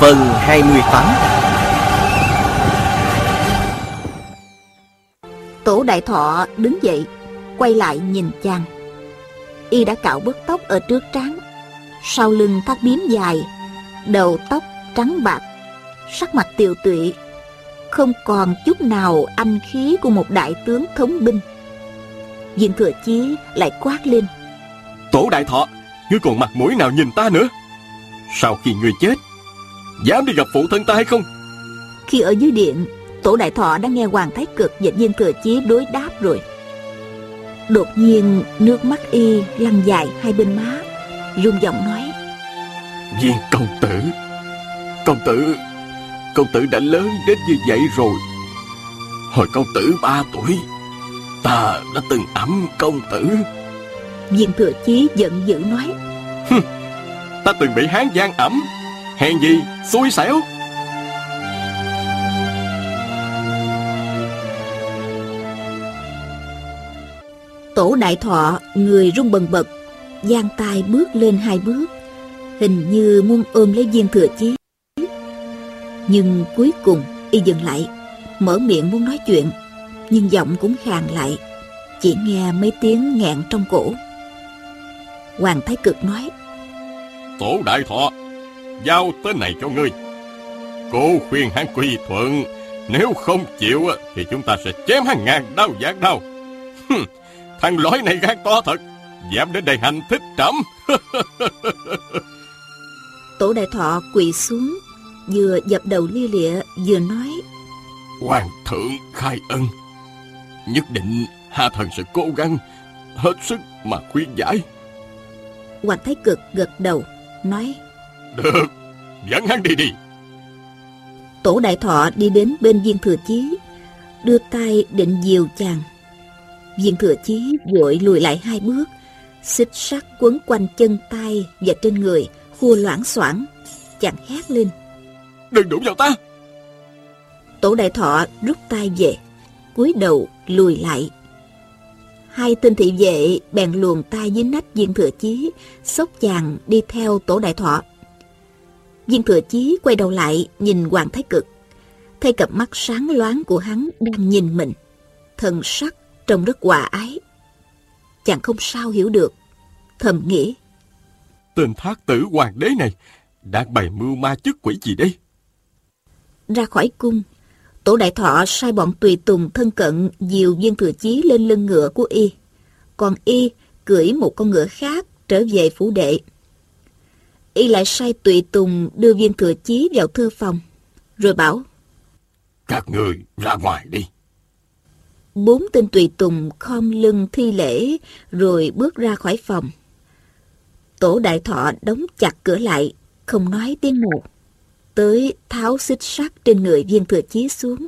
Phần 28 Tổ đại thọ đứng dậy Quay lại nhìn chàng. Y đã cạo bớt tóc ở trước trán Sau lưng thắt biếm dài Đầu tóc trắng bạc Sắc mặt tiều tụy. Không còn chút nào anh khí của một đại tướng thống binh. Viên thừa chí lại quát lên. Tổ đại thọ Ngươi còn mặt mũi nào nhìn ta nữa? Sau khi ngươi chết Dám đi gặp phụ thân ta hay không? Khi ở dưới điện Tổ đại thọ đã nghe Hoàng Thái Cực và Viên Thừa Chí đối đáp rồi. Đột nhiên nước mắt y lăn dài hai bên má rung giọng nói. Viên công tử Công tử Công tử đã lớn đến như vậy rồi. Hồi công tử ba tuổi Ta đã từng ấm công tử. Viên Thừa Chí giận dữ nói. Ta từng bị hán giang ẩm Hèn gì? Xui xẻo. Tổ đại thọ người rung bần bật giang tay bước lên hai bước Hình như muốn ôm lấy viên thừa chí. Nhưng cuối cùng y dừng lại Mở miệng muốn nói chuyện Nhưng giọng cũng khàn lại Chỉ nghe mấy tiếng nghẹn trong cổ. Hoàng Thái Cực nói Tổ đại thọ Giao tên này cho ngươi. Cô khuyên hắn quy thuận Nếu không chịu Thì chúng ta sẽ chém hắn ngàn đau giác đau. Thằng lối này gan to thật Dám đến đây hành thích trẫm. Tổ đại thọ quỳ xuống Vừa dập đầu lia lịa Vừa nói Hoàng thượng khai ân Nhất định Hạ thần sẽ cố gắng Hết sức mà khuyên giải. Hoàng Thái Cực gật đầu Nói Được. Dẫn hắn đi đi. Tổ đại thọ đi đến bên viên thừa chí Đưa tay định dìu chàng. Viên thừa chí vội lùi lại hai bước Xích sắt quấn quanh chân tay và trên người Khua loãng xoảng Chàng hét lên. Đừng đụng vào ta. Tổ đại thọ rút tay về cúi đầu lùi lại. Hai tên thị vệ bèn luồn tay dưới nách viên thừa chí Xốc chàng đi theo tổ đại thọ Viên thừa chí quay đầu lại nhìn Hoàng Thái Cực. Thấy cặp mắt sáng loáng của hắn đang nhìn mình. Thần sắc trông rất hòa ái. Chàng không sao hiểu được. Thầm nghĩ Tên thác tử hoàng đế này Đang bày mưu ma chức quỷ gì đây? Ra khỏi cung Tổ đại thọ sai bọn tùy tùng thân cận Dìu viên thừa chí lên lưng ngựa của y. Còn y cưỡi một con ngựa khác Trở về phủ đệ Y lại sai tùy tùng đưa viên thừa chí vào thư phòng Rồi bảo Các người ra ngoài đi. Bốn tên tùy tùng khom lưng thi lễ Rồi bước ra khỏi phòng. Tổ đại thọ đóng chặt cửa lại Không nói tiếng nào Tới tháo xích sắt trên người viên thừa chí xuống.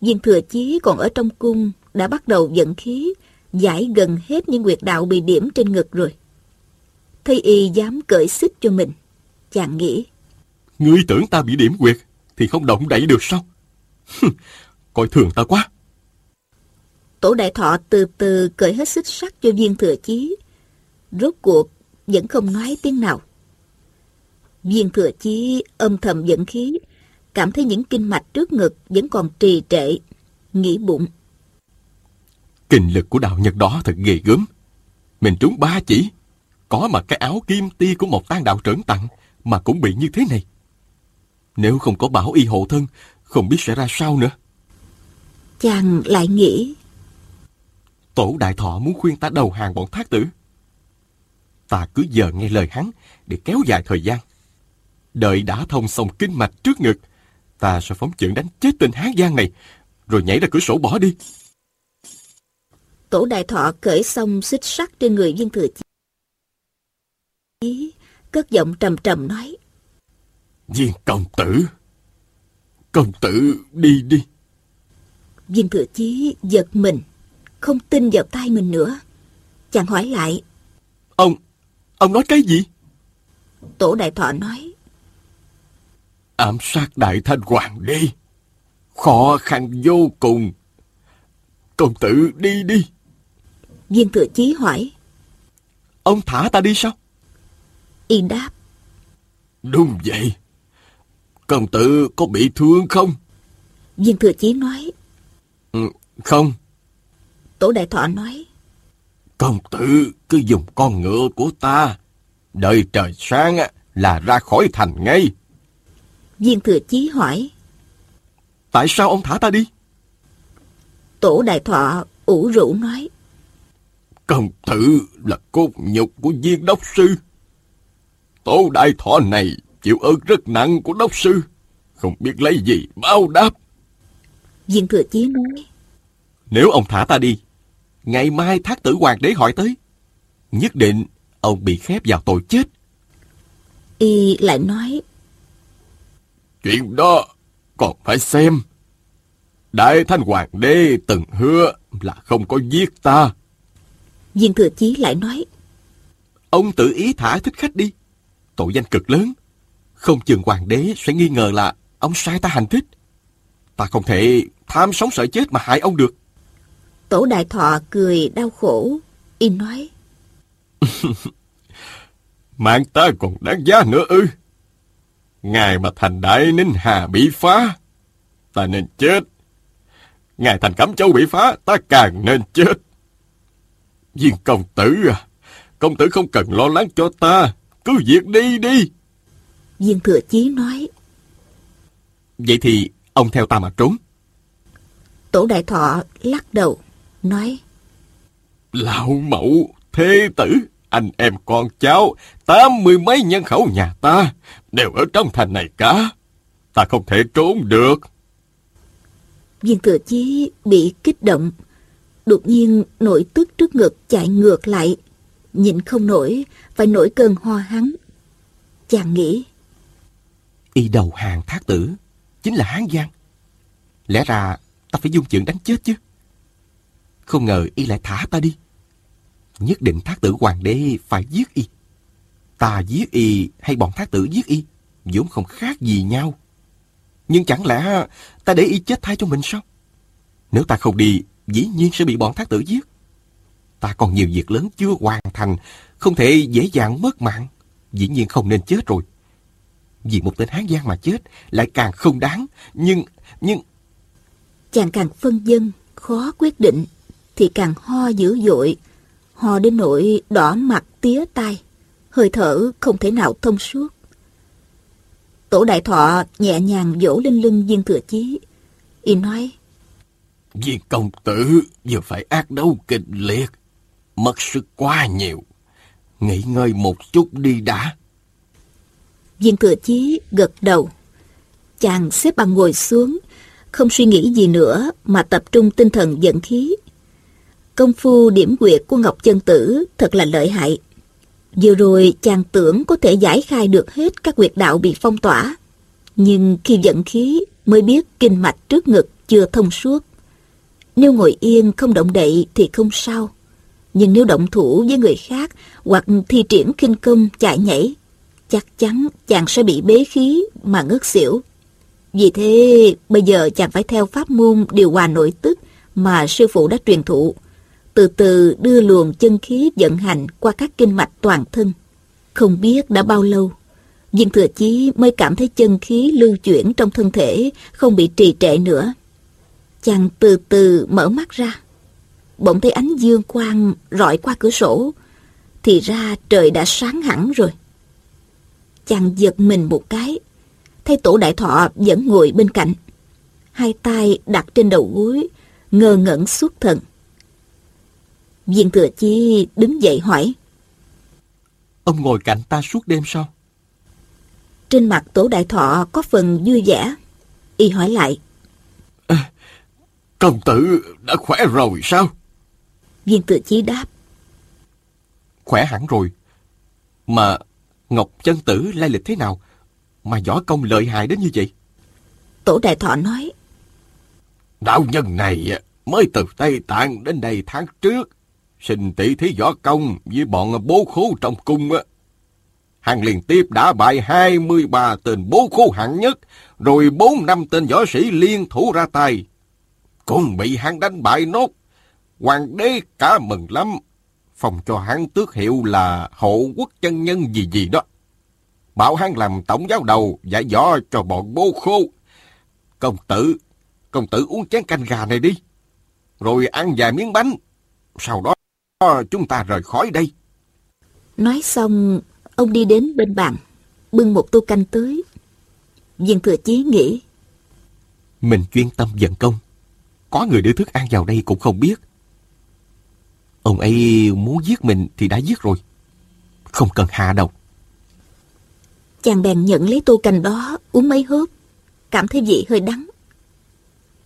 Viên thừa chí còn ở trong cung Đã bắt đầu giận khí Giải gần hết những quyệt đạo bị điểm trên ngực rồi Thấy y dám cởi xích cho mình. Chàng nghĩ. Ngươi tưởng ta bị điểm quyệt Thì không động đậy được sao? Coi thường ta quá. Tổ đại thọ từ từ cởi hết xích sắt cho viên thừa chí. Rốt cuộc vẫn không nói tiếng nào. Viên thừa chí âm thầm giận khí Cảm thấy những kinh mạch trước ngực vẫn còn trì trệ Nghĩ bụng. Kinh lực của đạo Nhật đó thật ghê gớm. Mình trúng ba chỉ Có mà cái áo kim ti của một tan đạo trấn tặng Mà cũng bị như thế này. Nếu không có bảo y hộ thân Không biết sẽ ra sao nữa. Chàng lại nghĩ. Tổ đại thọ muốn khuyên ta đầu hàng bọn thác tử. Ta cứ giờ nghe lời hắn Để kéo dài thời gian. Đợi đã thông xong kinh mạch trước ngực Ta sẽ phóng chưởng đánh chết tên hán giang này Rồi nhảy ra cửa sổ bỏ đi. Tổ đại thọ cởi xong xích sắt trên người viên thừa chí Cất giọng trầm trầm nói Viên công tử. Công tử đi đi. Viên thừa chí giật mình, không tin vào tay mình nữa. Chàng hỏi lại. Ông, ông nói cái gì? Tổ đại thọ nói. Ám sát đại thanh hoàng đi. Khó khăn vô cùng. Công tử đi đi. Viên thừa chí hỏi. Ông thả ta đi sao? Y đáp. Đúng vậy. Công tử có bị thương không? Viên thừa chí nói. Ừ, không. Tổ đại thọ nói. Công tử cứ dùng con ngựa của ta. Đợi trời sáng là ra khỏi thành ngay. Viên thừa chí hỏi. Tại sao ông thả ta đi? Tổ đại thọ ủ rũ nói. Công tử là cốt nhục của viên đốc sư. Tổ đại thọ này chịu ơn rất nặng của đốc sư. Không biết lấy gì báo đáp. Viên thừa chí nói. Nếu ông thả ta đi, ngày mai thác tử hoàng đế hỏi tới. Nhất định ông bị khép vào tội chết. Y lại nói. Chuyện đó còn phải xem. Đại thanh hoàng đế từng hứa là không có giết ta. Viên thừa chí lại nói. Ông tự ý thả thích khách đi. Tội danh cực lớn. Không chừng hoàng đế sẽ nghi ngờ là ông sai ta hành thích. Ta không thể tham sống sợ chết mà hại ông được. Tổ đại thọ cười đau khổ. Y nói. Mạng ta còn đáng giá nữa ư. Ngài mà thành đại ninh hà bị phá. Ta nên chết. Ngài thành cẩm châu bị phá. Ta càng nên chết. Viên công tử à. Công tử không cần lo lắng cho ta. Cứ việc đi đi. Viên thừa chí nói. Vậy thì ông theo ta mà trốn. Tổ đại thọ lắc đầu, nói. Lão mẫu, thế tử, anh em con cháu, tám mươi mấy nhân khẩu nhà ta, đều ở trong thành này cả. Ta không thể trốn được. Viên thừa chí bị kích động, đột nhiên nổi tức trước ngực chạy ngược lại, nhịn không nổi, phải nổi cơn ho hắn. Chàng nghĩ. Y đầu hàng thác tử, chính là Hán Giang. Lẽ ra ta phải dung chuyện đánh chết chứ. Không ngờ y lại thả ta đi. Nhất định thác tử hoàng đế phải giết y. Ta giết y hay bọn thác tử giết y, vốn không khác gì nhau. Nhưng chẳng lẽ ta để y chết thay cho mình sao? Nếu ta không đi, dĩ nhiên sẽ bị bọn thác tử giết. Ta còn nhiều việc lớn chưa hoàn thành, không thể dễ dàng mất mạng. Dĩ nhiên không nên chết rồi. Vì một tên Hán Giang mà chết lại càng không đáng. Nhưng, nhưng... Chàng càng phân dân, khó quyết định, thì càng ho dữ dội. Ho đến nỗi đỏ mặt tía tai, hơi thở không thể nào thông suốt. Tổ đại thọ nhẹ nhàng vỗ lên lưng viên thừa chí. Y nói, Viên công tử vừa phải ác đấu kịch liệt, mất sức quá nhiều. Nghỉ ngơi một chút đi đã. Viên thừa chí gật đầu. Chàng xếp bằng ngồi xuống, không suy nghĩ gì nữa mà tập trung tinh thần dẫn khí. Công phu điểm quyệt của Ngọc Chân Tử thật là lợi hại. Vừa rồi chàng tưởng có thể giải khai được hết các quyệt đạo bị phong tỏa. Nhưng khi dẫn khí mới biết kinh mạch trước ngực chưa thông suốt. Nếu ngồi yên không động đậy thì không sao. Nhưng nếu động thủ với người khác hoặc thi triển kinh công chạy nhảy, chắc chắn chàng sẽ bị bế khí mà ngất xỉu. Vì thế, bây giờ chàng phải theo pháp môn điều hòa nội tức mà sư phụ đã truyền thụ, từ từ đưa luồng chân khí vận hành qua các kinh mạch toàn thân. Không biết đã bao lâu, Viên Thừa Chí mới cảm thấy chân khí lưu chuyển trong thân thể không bị trì trệ nữa. Chàng từ từ mở mắt ra. Bỗng thấy ánh dương quang rọi qua cửa sổ. Thì ra trời đã sáng hẳn rồi. Chàng giật mình một cái. Thấy tổ đại thọ vẫn ngồi bên cạnh. Hai tay đặt trên đầu gối, ngơ ngẩn suốt thần. Viên thừa chi đứng dậy hỏi. Ông ngồi cạnh ta suốt đêm sao? Trên mặt tổ đại thọ có phần vui vẻ. Y hỏi lại. À, công tử đã khỏe rồi sao? Viên tự chí đáp. Khỏe hẳn rồi. Mà Ngọc chân tử lai lịch thế nào? mà võ công lợi hại đến như vậy? Tổ đại thọ nói. Đạo nhân này mới từ Tây Tạng đến đây tháng trước. Sinh tỷ thí võ công với bọn bố khố trong cung. Hàng liên tiếp đã bại 23 tên bố khố hạng nhất, rồi 4 năm tên võ sĩ liên thủ ra tay. Cũng bị hắn đánh bại nốt. Hoàng đế cả mừng lắm. Phòng cho hắn tước hiệu là hộ quốc chân nhân gì gì đó. Bảo hắn làm tổng giáo đầu dạy võ cho bọn bố khô. Công tử, công tử uống chén canh gà này đi. Rồi ăn vài miếng bánh. Sau đó chúng ta rời khỏi đây. Nói xong, ông đi đến bên bàn, bưng một tô canh tới. Viên thừa chí nghĩ. Mình chuyên tâm vận công. Có người đưa thức ăn vào đây cũng không biết. Ông ấy muốn giết mình thì đã giết rồi. Không cần hạ độc. Chàng bèn nhận lấy tô canh đó, uống mấy hớp. Cảm thấy vị hơi đắng.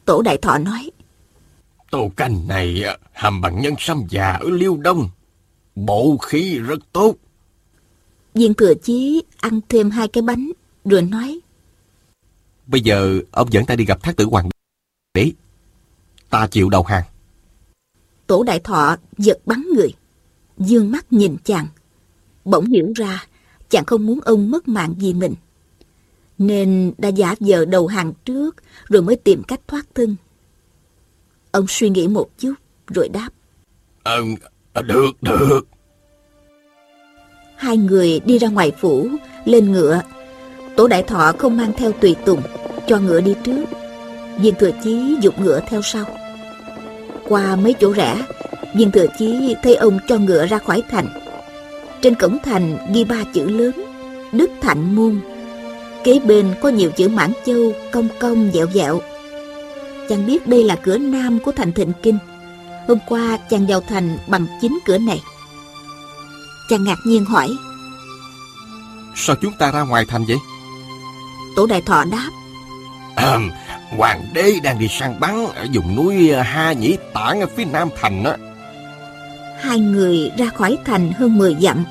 Tổ đại thọ nói. Tô canh này hầm bằng nhân sâm già ở Liêu Đông. Bộ khí rất tốt. Viên thừa chí ăn thêm hai cái bánh, rồi nói. Bây giờ ông dẫn ta đi gặp thác tử hoàng đế. Ta chịu đầu hàng. Tổ đại thọ giật bắn người. Dương mắt nhìn chàng. Bỗng hiểu ra chàng không muốn ông mất mạng vì mình. Nên đã giả vờ đầu hàng trước rồi mới tìm cách thoát thân. Ông suy nghĩ một chút rồi đáp. Ờ, được, được. Hai người đi ra ngoài phủ, lên ngựa. Tổ đại thọ không mang theo tùy tùng, cho ngựa đi trước. Viên thừa chí dục ngựa theo sau. Qua mấy chỗ rẽ, viên thừa chí thấy ông cho ngựa ra khỏi thành. Trên cổng thành ghi ba chữ lớn, Đức Thạnh Môn. Kế bên có nhiều chữ mãn châu, cong cong dẹo dẹo. Chàng biết đây là cửa nam của thành Thịnh Kinh. Hôm qua chàng vào thành bằng chính cửa này. Chàng ngạc nhiên hỏi Sao chúng ta ra ngoài thành vậy? Tổ đại thọ đáp à, Hoàng đế đang đi săn bắn Ở vùng núi Ha Nhĩ Tản ở phía nam thành á Hai người ra khỏi thành hơn 10 dặm.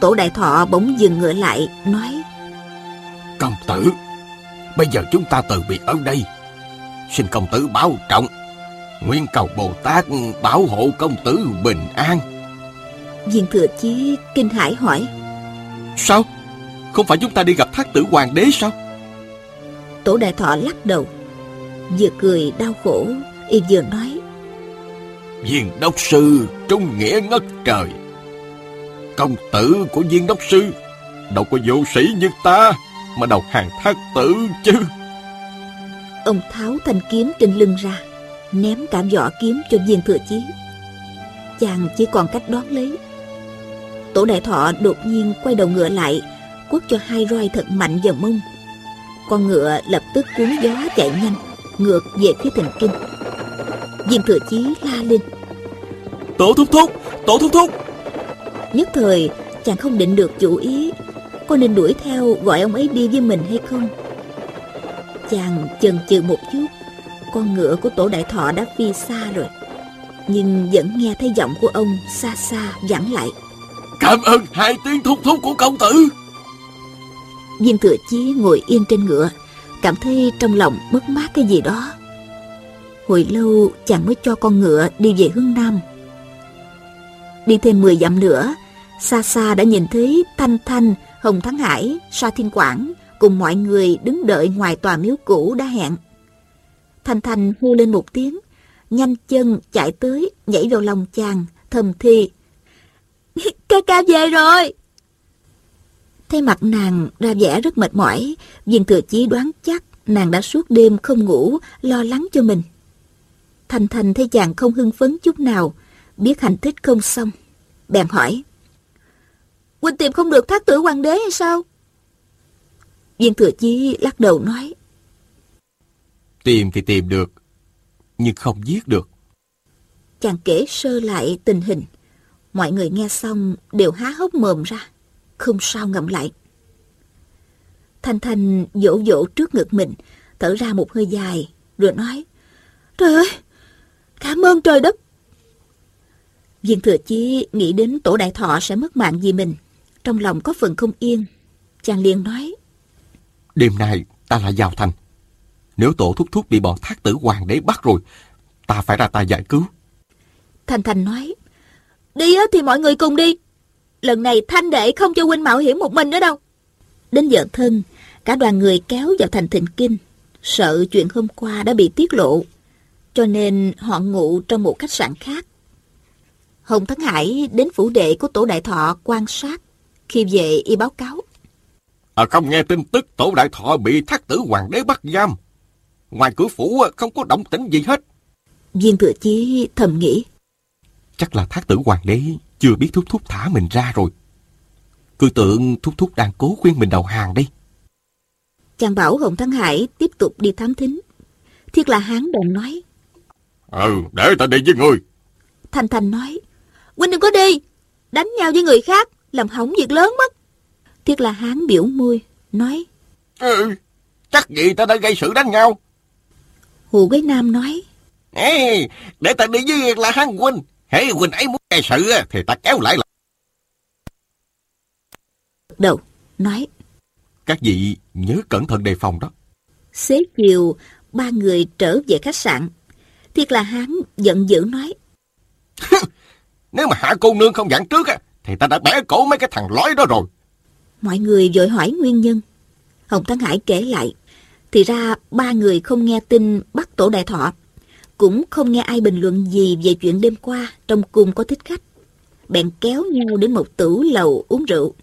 Tổ đại thọ bỗng dừng ngựa lại Nói Công tử Bây giờ chúng ta từ biệt ở đây. Xin công tử bảo trọng. Nguyên cầu Bồ Tát bảo hộ công tử bình an. Viên thừa chí kinh hãi hỏi Sao? Không phải chúng ta đi gặp thác tử hoàng đế sao? Tổ đại thọ lắc đầu Vừa cười đau khổ Y vừa nói. Viên đốc sư trung nghĩa ngất trời. Công tử của viên đốc sư Đâu có vô sĩ như ta Mà đầu hàng thác tử chứ. Ông tháo thanh kiếm trên lưng ra Ném cả vỏ kiếm cho viên thừa chí. Chàng chỉ còn cách đón lấy. Tổ đại thọ đột nhiên quay đầu ngựa lại Quất cho hai roi thật mạnh vào mông. Con ngựa lập tức cuốn gió chạy nhanh Ngược về phía thành kinh. Viên thừa chí la lên. Tổ thúc thúc Tổ thúc thúc. Nhất thời chàng không định được chủ ý. Có nên đuổi theo gọi ông ấy đi với mình hay không? Chàng chần chừ một chút. Con ngựa của tổ đại thọ đã phi xa rồi. Nhưng vẫn nghe thấy giọng của ông xa xa vẳng lại. Cảm ơn hai tiếng thúc thúc của công tử. Viên thừa chí ngồi yên trên ngựa Cảm thấy trong lòng mất mát cái gì đó. Hồi lâu chàng mới cho con ngựa đi về hướng Nam. Đi thêm 10 dặm nữa Xa xa đã nhìn thấy Thanh Thanh, Hồng Thắng Hải, Sa Thiên Quảng Cùng mọi người đứng đợi ngoài tòa miếu cũ đã hẹn. Thanh Thanh hô lên một tiếng Nhanh chân chạy tới Nhảy vào lòng chàng Thầm thì Ca ca về rồi. Thấy mặt nàng ra vẻ rất mệt mỏi Viên thừa chí đoán chắc Nàng đã suốt đêm không ngủ Lo lắng cho mình. Thanh Thanh thấy chàng không hưng phấn chút nào Biết hành thích không xong Bèn hỏi Quỳnh tìm không được thác tử hoàng đế hay sao? Viên thừa chí lắc đầu nói Tìm thì tìm được Nhưng không giết được. Chàng kể sơ lại tình hình. Mọi người nghe xong đều há hốc mồm ra Không sao ngậm lại Thanh Thanh vỗ vỗ trước ngực mình Thở ra một hơi dài Rồi nói Trời ơi Cảm ơn trời đất Viên thừa chí nghĩ đến tổ đại thọ sẽ mất mạng vì mình Trong lòng có phần không yên Chàng liền nói Đêm nay ta lại vào thành. Nếu tổ thúc thúc bị bọn thác tử hoàng đế bắt rồi, ta phải ra tay giải cứu. Thanh Thanh nói, đi thì mọi người cùng đi. Lần này Thanh đệ không cho huynh mạo hiểm một mình nữa đâu. Đến giờ thân, cả đoàn người kéo vào thành thịnh kinh, sợ chuyện hôm qua đã bị tiết lộ, cho nên họ ngủ trong một khách sạn khác. Hồng Thắng Hải đến phủ đệ của tổ đại thọ quan sát, khi về y báo cáo. À, không nghe tin tức tổ đại thọ bị thác tử hoàng đế bắt giam. Ngoài cửa phủ không có động tĩnh gì hết. Viên thừa chí thầm nghĩ. Chắc là thác tử hoàng đế chưa biết thúc thúc thả mình ra rồi. Cứ tưởng thúc thúc đang cố khuyên mình đầu hàng đi. Chàng bảo Hồng Thắng Hải tiếp tục đi thám thính. Thiết là hán bèn nói. Ừ, để ta đi với người. Thanh Thanh nói. Huynh đừng có đi. Đánh nhau với người khác, làm hỏng việc lớn mất. Thiết là hán biểu môi, nói. Ừ, chắc gì ta đã gây sự đánh nhau. Hồ Quế Nam nói. Ê, để ta đi với là hán huynh. Hãy huynh ấy muốn gây sự thì ta kéo lại là... Đầu, nói. Các vị nhớ cẩn thận đề phòng đó. Xế chiều, ba người trở về khách sạn. Thiết là hán giận dữ nói. Nếu mà hạ cô nương không dặn trước á, thì ta đã bẻ cổ mấy cái thằng lói đó rồi. Mọi người vội hỏi nguyên nhân. Hồng Thắng Hải kể lại. Thì ra ba người không nghe tin bắt tổ đại thọ. Cũng không nghe ai bình luận gì về chuyện đêm qua trong cung có thích khách. Bèn kéo nhau đến một tửu lầu uống rượu.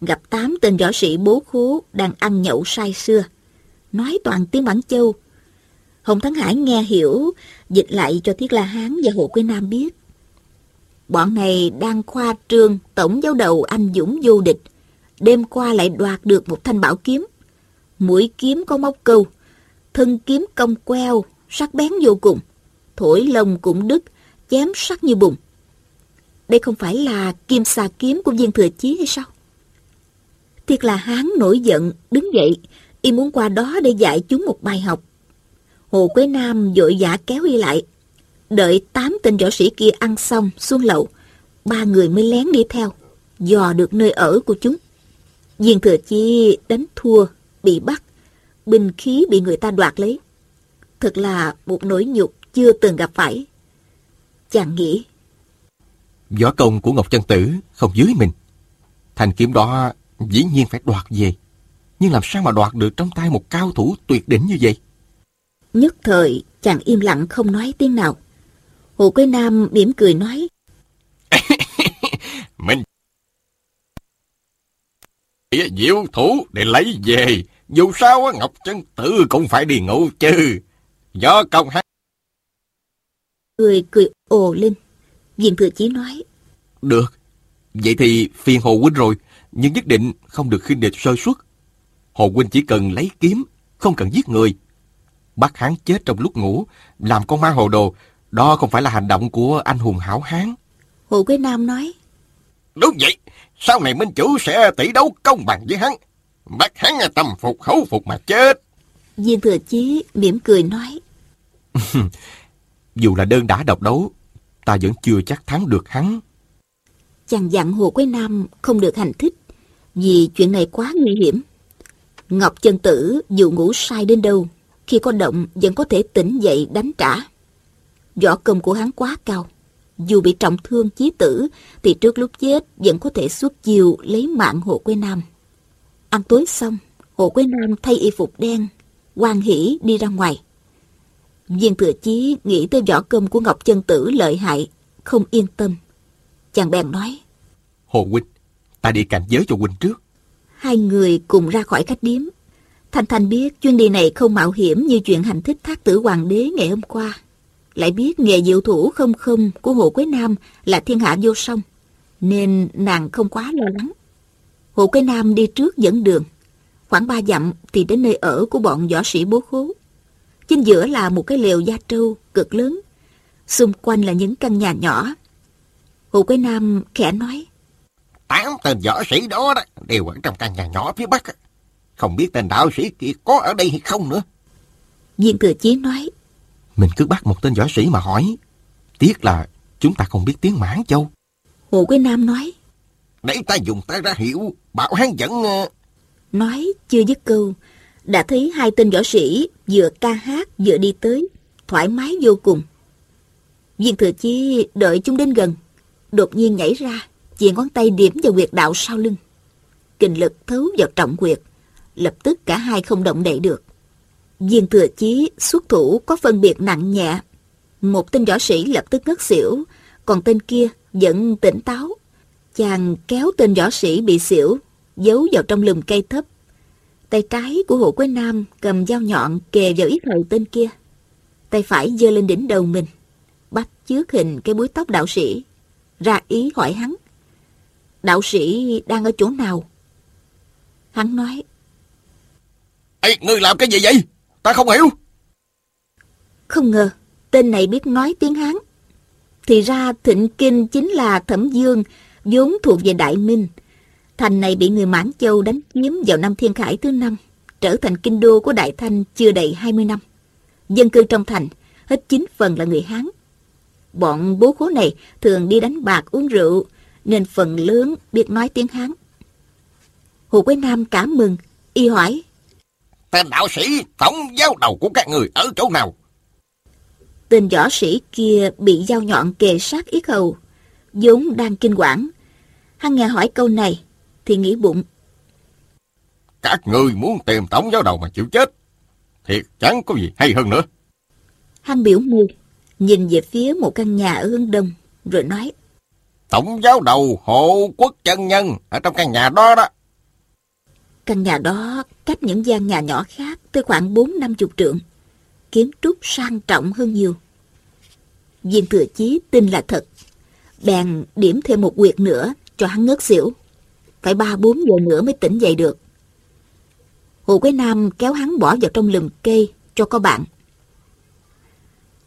Gặp tám tên võ sĩ bố khố đang ăn nhậu say xưa. Nói toàn tiếng Bản Châu. Hồng Thắng Hải nghe hiểu, dịch lại cho Thiết La Hán và Hồ Quế Nam biết. Bọn này đang khoa trương tổng giáo đầu anh Dũng vô địch. Đêm qua lại đoạt được một thanh bảo kiếm. Mũi kiếm có móc câu. Thân kiếm cong queo, sắc bén vô cùng. Thổi lông cũng đứt, chém sắc như bùn. Đây không phải là kim xà kiếm của viên thừa chí hay sao? Thiệt là hán nổi giận, đứng dậy, y muốn qua đó để dạy chúng một bài học. Hồ Quế Nam vội vã kéo y lại, Đợi tám tên võ sĩ kia ăn xong xuống lậu, ba người mới lén đi theo, dò được nơi ở của chúng. Viên thừa chi đánh thua, bị bắt, binh khí bị người ta đoạt lấy. Thật là một nỗi nhục chưa từng gặp phải. Chàng nghĩ. Võ công của Ngọc Chân Tử không dưới mình. Thành kiếm đó dĩ nhiên phải đoạt về. Nhưng làm sao mà đoạt được trong tay một cao thủ tuyệt đỉnh như vậy? Nhất thời, chàng im lặng không nói tiếng nào. Hồ Quế Nam mỉm cười nói. Mình diệu thủ để lấy về. Dù sao Ngọc Chân Tử cũng phải đi ngủ chứ. Do công hát. Cười cười ồ lên. Viên thừa chí nói. Được. Vậy thì phiền Hồ Huynh rồi. Nhưng nhất định không được khinh địch sơ suất. Hồ Huynh chỉ cần lấy kiếm, không cần giết người. Bắt hắn chết trong lúc ngủ, làm con ma hồ đồ, đó không phải là hành động của anh hùng hảo hán. Hồ Quế Nam nói. Đúng vậy, sau này Minh Chủ sẽ tỷ đấu công bằng với hắn. Bắt hắn tâm phục khẩu phục mà chết. Viên Thừa Chí mỉm cười nói. Dù là đơn đả độc đấu, ta vẫn chưa chắc thắng được hắn. Chàng dặn Hồ Quế Nam không được hành thích, vì chuyện này quá nguy hiểm. Ngọc Chân Tử dù ngủ sai đến đâu, khi có động vẫn có thể tỉnh dậy đánh trả. Võ công của hắn quá cao. Dù bị trọng thương chí tử, thì trước lúc chết vẫn có thể xuất chiều lấy mạng Hồ Quế Nam. Ăn tối xong, Hồ Quế Nam thay y phục đen, quan hỷ đi ra ngoài. Viên thừa chí nghĩ tới võ công của Ngọc Chân Tử lợi hại, không yên tâm. Chàng bèn nói. Hồ Huynh, ta đi cảnh giới cho Huynh trước. Hai người cùng ra khỏi khách điếm. Thanh Thanh biết chuyến đi này không mạo hiểm như chuyện hành thích thác tử hoàng đế ngày hôm qua lại biết nghề diệu thủ không không của Hồ Quế Nam là thiên hạ vô song, nên nàng không quá lo lắng. Hồ Quế Nam đi trước dẫn đường, khoảng ba dặm thì đến nơi ở của bọn võ sĩ bố khố. Chính giữa là một cái lều gia trâu cực lớn, xung quanh là những căn nhà nhỏ. Hồ Quế Nam khẽ nói, Tám tên võ sĩ đó, đó đều ở trong căn nhà nhỏ phía bắc. Không biết tên đạo sĩ kia có ở đây hay không nữa. Viên Thừa Chí nói, mình cứ bắt một tên võ sĩ mà hỏi. Tiếc là chúng ta không biết tiếng Mãn Châu. Hồ Quế Nam nói. Để ta dùng tay ra hiệu, bảo hắn dẫn... Nói chưa dứt câu, đã thấy hai tên võ sĩ vừa ca hát vừa đi tới, thoải mái vô cùng. Viên thừa chi đợi chúng đến gần, đột nhiên nhảy ra, chìa ngón tay điểm vào huyệt đạo sau lưng. Kinh lực thấu vào trọng huyệt, lập tức cả hai không động đậy được. Viên thừa chí xuất thủ có phân biệt nặng nhẹ. Một tên võ sĩ lập tức ngất xỉu, còn tên kia vẫn tỉnh táo. Chàng kéo tên võ sĩ bị xỉu, giấu vào trong lùm cây thấp. Tay trái của hộ quế nam cầm dao nhọn kề vào yết hầu tên kia. Tay phải giơ lên đỉnh đầu mình, bắt chước hình cái búi tóc đạo sĩ. Ra ý hỏi hắn. Đạo sĩ đang ở chỗ nào? Hắn nói. Ê, ngươi làm cái gì vậy? Ta không hiểu. Không ngờ, tên này biết nói tiếng Hán. Thì ra Thịnh Kinh chính là Thẩm Dương, vốn thuộc về Đại Minh. Thành này bị người Mãn Châu đánh chiếm vào năm Thiên Khải thứ năm, trở thành kinh đô của Đại Thanh chưa đầy 20 năm. Dân cư trong thành, hết 9 phần là người Hán. Bọn bố khố này thường đi đánh bạc uống rượu, nên phần lớn biết nói tiếng Hán. Hồ Quế Nam cảm mừng, y hỏi. Tên đạo sĩ tổng giáo đầu của các người ở chỗ nào? Tên võ sĩ kia bị dao nhọn kề sát yết hầu, vốn đang kinh quản. Hắn nghe hỏi câu này, thì nghĩ bụng. Các người muốn tìm tổng giáo đầu mà chịu chết, thiệt chẳng có gì hay hơn nữa. Hắn biểu môi, nhìn về phía một căn nhà ở hướng đông, rồi nói. Tổng giáo đầu hộ quốc chân nhân ở trong căn nhà đó đó. Căn nhà đó cách những gian nhà nhỏ khác tới khoảng bốn năm chục trượng. Kiến trúc sang trọng hơn nhiều. Viên thừa chí tin là thật. Bèn điểm thêm một quyệt nữa cho hắn ngất xỉu. Phải ba bốn giờ nữa mới tỉnh dậy được. Hồ Quế Nam kéo hắn bỏ vào trong lùm cây cho có bạn.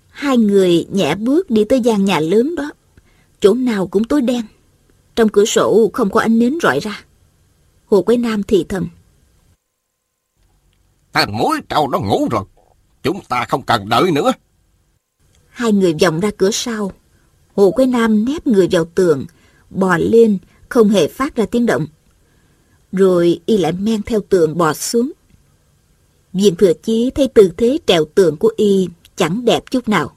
Hai người nhẹ bước đi tới gian nhà lớn đó. Chỗ nào cũng tối đen. Trong cửa sổ không có ánh nến rọi ra. Hồ Quế Nam thì thầm. Thằng mối trâu nó ngủ rồi. Chúng ta không cần đợi nữa. Hai người vòng ra cửa sau. Hồ Quế Nam nép người vào tường, bò lên, không hề phát ra tiếng động. Rồi y lại men theo tường bò xuống. Viên thừa chí thấy tư thế trèo tường của y chẳng đẹp chút nào.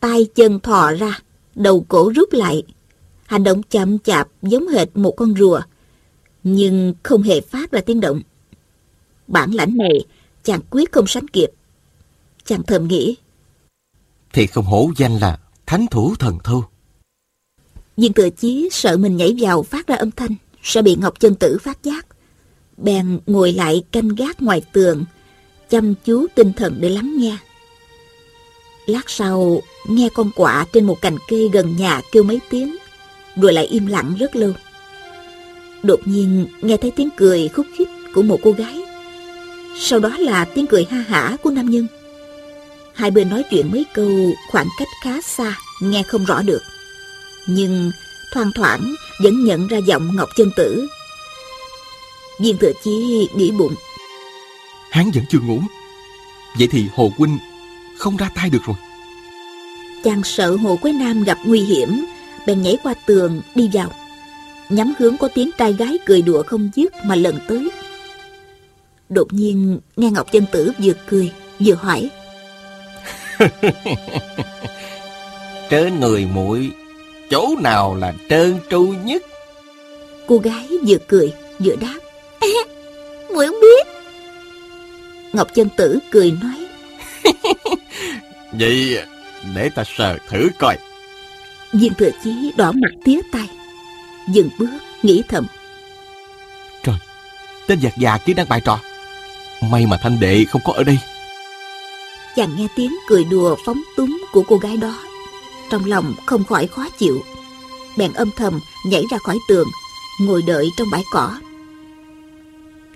tay chân thò ra, đầu cổ rút lại. Hành động chậm chạp giống hệt một con rùa, nhưng không hề phát ra tiếng động. Bản lãnh này chàng quyết không sánh kịp. Chàng thầm nghĩ. Thì không hổ danh là thánh thủ thần thâu. Viên thừa chí sợ mình nhảy vào phát ra âm thanh, sẽ bị Ngọc Chân Tử phát giác. Bèn ngồi lại canh gác ngoài tường, chăm chú tinh thần để lắng nghe. Lát sau, nghe con quạ trên một cành cây gần nhà kêu mấy tiếng, rồi lại im lặng rất lâu. Đột nhiên nghe thấy tiếng cười khúc khích của một cô gái. Sau đó là tiếng cười ha hả của nam nhân. Hai bên nói chuyện mấy câu khoảng cách khá xa, nghe không rõ được. Nhưng thoang thoảng vẫn nhận ra giọng Ngọc Chân Tử. Viên Thừa Chí nghĩ bụng. Hắn vẫn chưa ngủ. Vậy thì Hồ Huynh không ra tay được rồi. Chàng sợ Hồ Quế Nam gặp nguy hiểm, bèn nhảy qua tường đi vào nhắm hướng có tiếng trai gái cười đùa không dứt mà lần tới. Đột nhiên nghe Ngọc Chân Tử vừa cười vừa hỏi. Trên người muội chỗ nào là trơn tru nhất? Cô gái vừa cười vừa đáp. muội không biết. Ngọc Chân Tử cười nói. Vậy để ta sờ thử coi. Viên thừa chí đỏ mặt tía tay dừng bước nghĩ thầm trời tên giặc già kia đang bài trò may mà thanh đệ không có ở đây chàng nghe tiếng cười đùa phóng túng của cô gái đó trong lòng không khỏi khó chịu. Bèn âm thầm nhảy ra khỏi tường ngồi đợi trong bãi cỏ.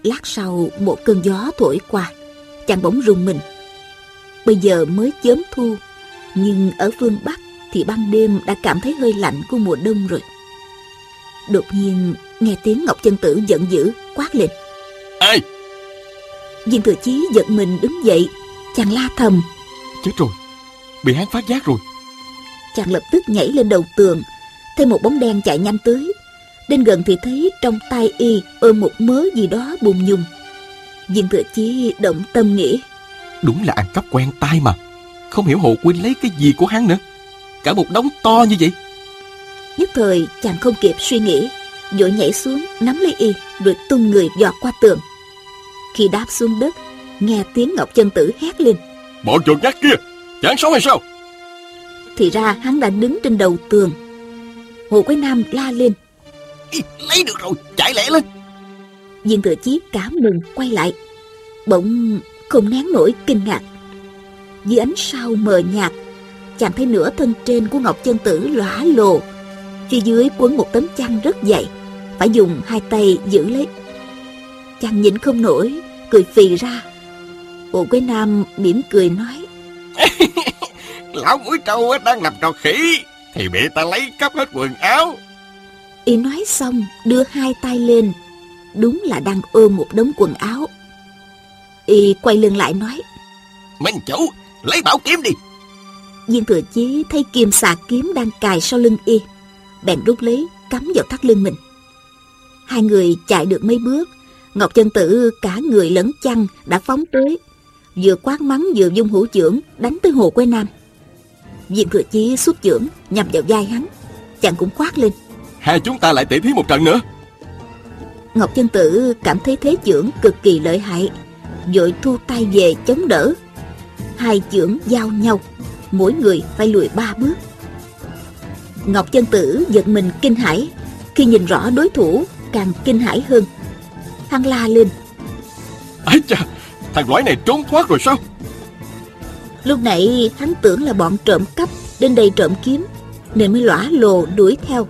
Lát sau một cơn gió thổi qua chàng bỗng rùng mình. Bây giờ mới chớm thu nhưng ở phương bắc thì ban đêm đã cảm thấy hơi lạnh của mùa đông rồi. Đột nhiên nghe tiếng Ngọc Chân Tử giận dữ quát lên. Ê! Viên Thừa Chí giật mình đứng dậy Chàng la thầm. Chết rồi Bị hắn phát giác rồi Chàng lập tức nhảy lên đầu tường Thấy một bóng đen chạy nhanh tới Đến gần thì thấy trong tay y ôm một mớ gì đó bùng nhùng Viên thừa chí động tâm nghĩ. Đúng là ăn cắp quen tai mà. Không hiểu Hồ Quynh lấy cái gì của hắn nữa. Cả một đống to như vậy. Nhất thời chàng không kịp suy nghĩ. Vội nhảy xuống, nắm lấy y, rồi tung người dọt qua tường. Khi đáp xuống đất, nghe tiếng Ngọc Chân Tử hét lên. Bọn chuột nhát kia, chẳng sống hay sao? Thì ra hắn đã đứng trên đầu tường. Hồ Quế Nam la lên. Lấy được rồi, chạy lẹ lên. Viên thừa chí cảm mừng quay lại. Bỗng không nén nổi kinh ngạc. Dưới ánh sao mờ nhạt, chàng thấy nửa thân trên của Ngọc Chân Tử lóa lồ. Phía dưới quấn một tấm chăn rất dày, phải dùng hai tay giữ lấy. Chàng nhịn không nổi, cười phì ra. Bộ Quế Nam mỉm cười nói. Lão mũi trâu đang làm trò khỉ, thì bị ta lấy cắp hết quần áo. Y nói xong, đưa hai tay lên. Đúng là đang ôm một đống quần áo. Y quay lưng lại nói. Minh chủ, lấy bảo kiếm đi. Viên thừa chí thấy kim xà kiếm đang cài sau lưng y. Bèn rút lấy, cắm vào thắt lưng mình. Hai người chạy được mấy bước. Ngọc chân tử cả người lẫn chăn đã phóng tới. Vừa quát mắng vừa dung hữu trưởng đánh tới hồ quê nam. Viên thừa chí xuất trưởng nhằm vào vai hắn. Chàng cũng quát lên. Hai chúng ta lại tỉ thí một trận nữa. Ngọc chân tử cảm thấy thế trưởng cực kỳ lợi hại. Vội thu tay về chống đỡ. Hai trưởng giao nhau. Mỗi người phải lùi ba bước. Ngọc chân tử giật mình kinh hãi Khi nhìn rõ đối thủ càng kinh hãi hơn Hắn la lên Ái cha Thằng lõi này trốn thoát rồi sao Lúc nãy hắn tưởng là bọn trộm cắp Đến đây trộm kiếm, Nên mới lõa lồ đuổi theo.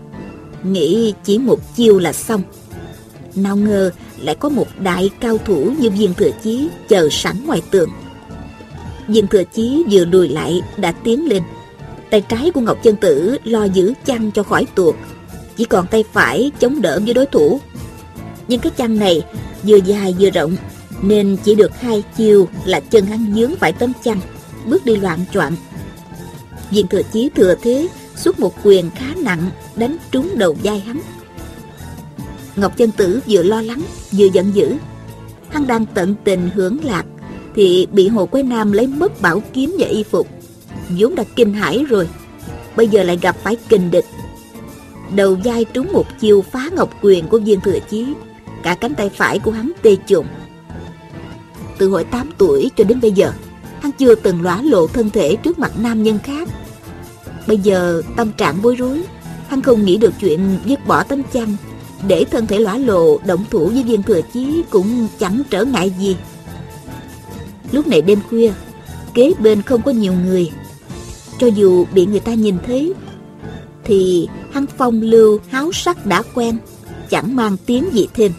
Nghĩ chỉ một chiêu là xong. Nào ngờ lại có một đại cao thủ như viên thừa chí Chờ sẵn ngoài tường. Viên thừa chí vừa lùi lại đã tiến lên. Tay trái của Ngọc Chân Tử lo giữ chăn cho khỏi tuột, Chỉ còn tay phải chống đỡ với đối thủ. Nhưng cái chăn này vừa dài vừa rộng, Nên chỉ được hai chiêu là chân hắn dướng phải tấm chăn. Bước đi loạn choạng. Viên thừa chí thừa thế, Xuất một quyền khá nặng, Đánh trúng đầu vai hắn. Ngọc Chân Tử vừa lo lắng, Vừa giận dữ. Hắn đang tận tình hưởng lạc, Thì bị Hồ Quế Nam lấy mất bảo kiếm và y phục. Vốn đã kinh hãi rồi, bây giờ lại gặp phải kình địch. Đầu vai trúng một chiêu phá ngọc quyền của viên thừa chí, cả cánh tay phải của hắn tê trùng từ hồi 8 tuổi cho đến bây giờ hắn chưa từng lõa lộ thân thể trước mặt nam nhân khác. Bây giờ tâm trạng bối rối hắn không nghĩ được chuyện dứt bỏ tấm chăn. Để thân thể lõa lộ, động thủ với viên thừa chí cũng chẳng trở ngại gì. Lúc này đêm khuya, kế bên không có nhiều người. Cho dù bị người ta nhìn thấy, Thì hắn phong lưu háo sắc đã quen, Chẳng mang tiếng gì thêm.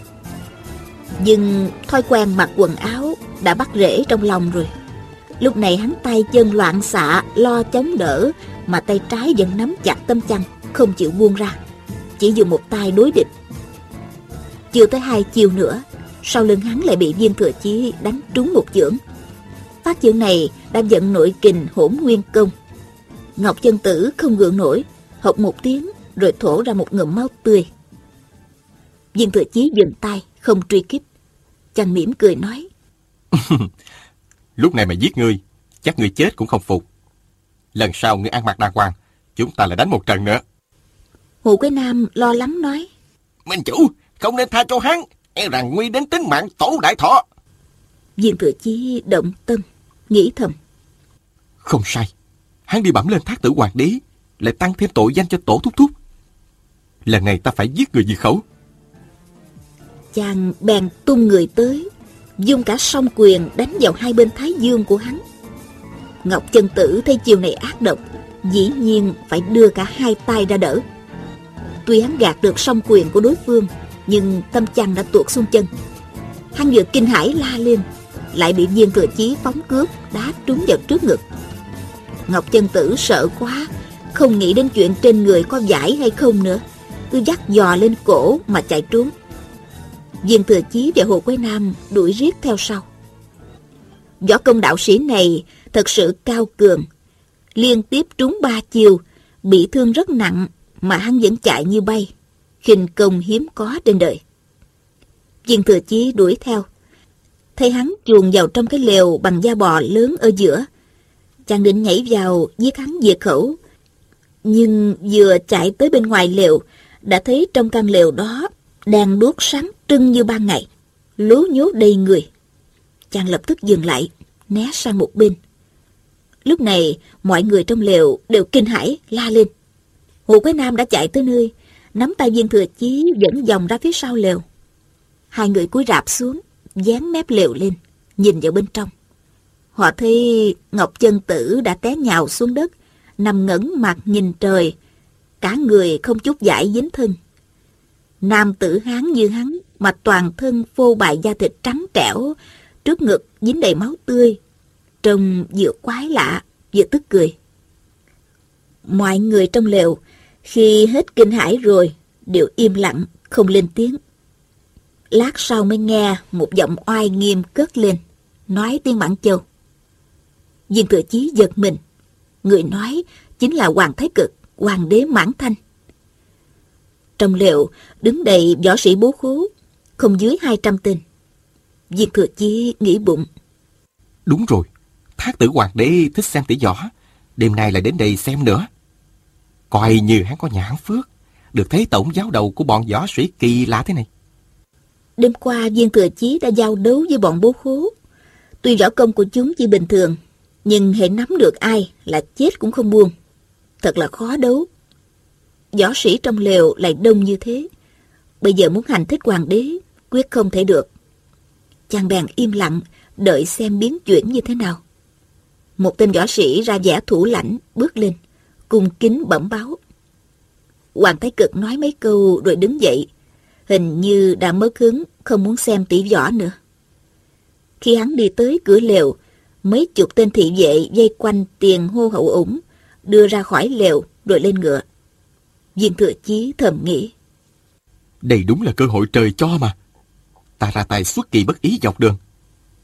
Nhưng thói quen mặc quần áo Đã bắt rễ trong lòng rồi. Lúc này hắn tay chân loạn xạ Lo chống đỡ Mà tay trái vẫn nắm chặt tâm chăn Không chịu buông ra Chỉ dùng một tay đối địch Chưa tới hai chiều nữa Sau lưng hắn lại bị viên thừa chí đánh trúng một chưởng Phát chưởng này đã giận nội kình hỗn nguyên công Ngọc chân tử không gượng nổi, hộc một tiếng rồi thổ ra một ngụm máu tươi. Viên thừa chí dừng tay, không truy kích. Chàng mỉm cười nói. Lúc này mà giết ngươi, chắc ngươi chết cũng không phục. Lần sau ngươi ăn mặc đàng hoàng, chúng ta lại đánh một trận nữa. Hồ Quế Nam lo lắng nói. Minh chủ, không nên tha cho hắn, e rằng nguy đến tính mạng tổ đại thọ. Viên thừa chí động tâm, nghĩ thầm. Không sai, hắn đi bẩm lên thác tử hoàng đế, lại tăng thêm tội danh cho tổ thúc thúc. Lần này ta phải giết người diệt khẩu. Chàng bèn tung người tới, dùng cả song quyền đánh vào hai bên thái dương của hắn. Ngọc chân tử thấy chiều này ác độc, dĩ nhiên phải đưa cả hai tay ra đỡ. Tuy hắn gạt được song quyền của đối phương, nhưng tâm chăn đã tuột xuống chân. Hắn vừa kinh hãi la lên, lại bị viên thừa chí phóng cướp đá trúng vào trước ngực Ngọc chân tử sợ quá Không nghĩ đến chuyện trên người có giải hay không nữa Cứ dắt dò lên cổ mà chạy trốn Viên thừa chí và Hồ Quế Nam đuổi riết theo sau Võ công đạo sĩ này thật sự cao cường Liên tiếp trúng ba chiều Bị thương rất nặng Mà hắn vẫn chạy như bay khinh công hiếm có trên đời Viên thừa chí đuổi theo Thấy hắn chuồn vào trong cái lều bằng da bò lớn ở giữa. Chàng định nhảy vào giết hắn diệt khẩu. Nhưng vừa chạy tới bên ngoài lều, đã thấy trong căn lều đó đang đuốc sáng trưng như ban ngày, lú nhố đầy người. Chàng lập tức dừng lại, né sang một bên. Lúc này, mọi người trong lều đều kinh hãi, la lên. Hồ Quế Nam đã chạy tới nơi, nắm tay viên thừa chí dẫn dòng ra phía sau lều. Hai người cúi rạp xuống, dán mép lều lên, nhìn vào bên trong. Họ thấy Ngọc Chân Tử đã té nhào xuống đất, nằm ngẩn mặt nhìn trời, cả người không chút giải dính thân. Nam tử hán như hắn, mà toàn thân phô bại da thịt trắng trẻo, trước ngực dính đầy máu tươi, trông vừa quái lạ, vừa tức cười. Mọi người trong lều, khi hết kinh hãi rồi, đều im lặng, không lên tiếng. Lát sau mới nghe một giọng oai nghiêm cất lên, nói tiếng Mãn Châu. Viên thừa chí giật mình. Người nói chính là Hoàng Thái Cực, Hoàng đế Mãn Thanh. Trong liệu đứng đầy võ sĩ bố khố, không dưới 200 tên. Viên thừa chí nghĩ bụng. Đúng rồi, thác tử hoàng đế thích xem tỷ võ, đêm nay lại đến đây xem nữa. Coi như hắn có nhãn phước, được thấy tổng giáo đầu của bọn võ sĩ kỳ lạ thế này. Đêm qua viên thừa chí đã giao đấu với bọn bố khố. Tuy võ công của chúng chỉ bình thường, nhưng hệ nắm được ai là chết cũng không buông. Thật là khó đấu. Võ sĩ trong lều lại đông như thế. Bây giờ muốn hành thích hoàng đế, quyết không thể được. Chàng bèn im lặng, đợi xem biến chuyển như thế nào. Một tên võ sĩ ra vẻ thủ lãnh, bước lên, cung kính bẩm báo. Hoàng Thái Cực nói mấy câu rồi đứng dậy, hình như đã mất hứng, không muốn xem tỷ võ nữa. Khi hắn đi tới cửa lều, mấy chục tên thị vệ dây quanh tiền hô hậu ủng, đưa ra khỏi lều rồi lên ngựa. Viên thừa chí thầm nghĩ. Đây đúng là cơ hội trời cho mà. Ta ra tay xuất kỳ bất ý dọc đường.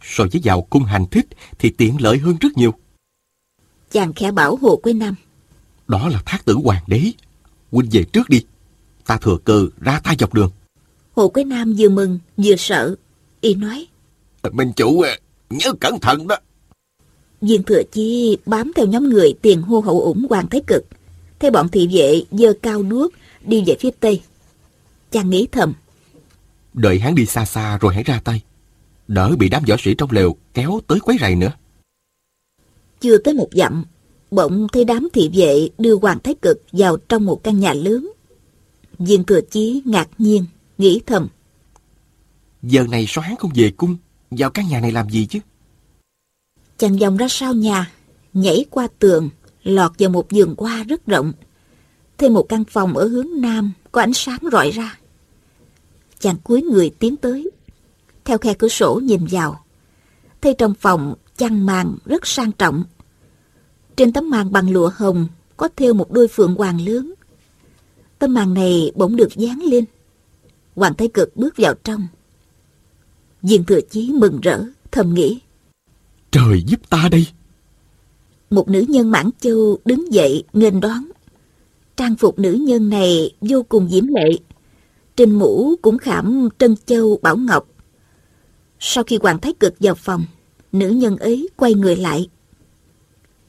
So với vào cung hành thích thì tiện lợi hơn rất nhiều. Chàng khẽ bảo Hồ Quế Nam. Đó là thác tử hoàng đế. Huynh về trước đi. Ta thừa cơ ra tay dọc đường. Hồ Quế Nam vừa mừng vừa sợ. Y nói. Minh chủ à, nhớ cẩn thận đó. Viên thừa chi bám theo nhóm người tiền hô hậu ủng hoàng thái cực. Thấy bọn thị vệ dơ cao đuốc đi về phía tây. Chàng nghĩ thầm. Đợi hắn đi xa xa rồi hãy ra tay. Đỡ bị đám võ sĩ trong lều kéo tới quấy rầy nữa. Chưa tới một dặm, bỗng thấy đám thị vệ đưa Hoàng Thái Cực vào trong một căn nhà lớn. Viên thừa chí ngạc nhiên, nghĩ thầm. Giờ này sao hắn không về cung, vào căn nhà này làm gì chứ? Chàng vòng ra sau nhà, nhảy qua tường, lọt vào một vườn hoa rất rộng. Thêm một căn phòng ở hướng nam có ánh sáng rọi ra. Chàng cúi người tiến tới, theo khe cửa sổ nhìn vào. Thấy trong phòng chăn màn rất sang trọng. Trên tấm màn bằng lụa hồng có thêu một đôi phượng hoàng lớn. Tấm màn này bỗng được dán lên. Hoàng Thái Cực bước vào trong. diện Thừa Chí mừng rỡ, thầm nghĩ. Trời giúp ta đây! Một nữ nhân Mãn Châu đứng dậy nghênh đón. Trang phục nữ nhân này vô cùng diễm lệ. Trên mũ cũng khảm trân châu bảo ngọc. Sau khi Hoàng Thái Cực vào phòng, nữ nhân ấy quay người lại.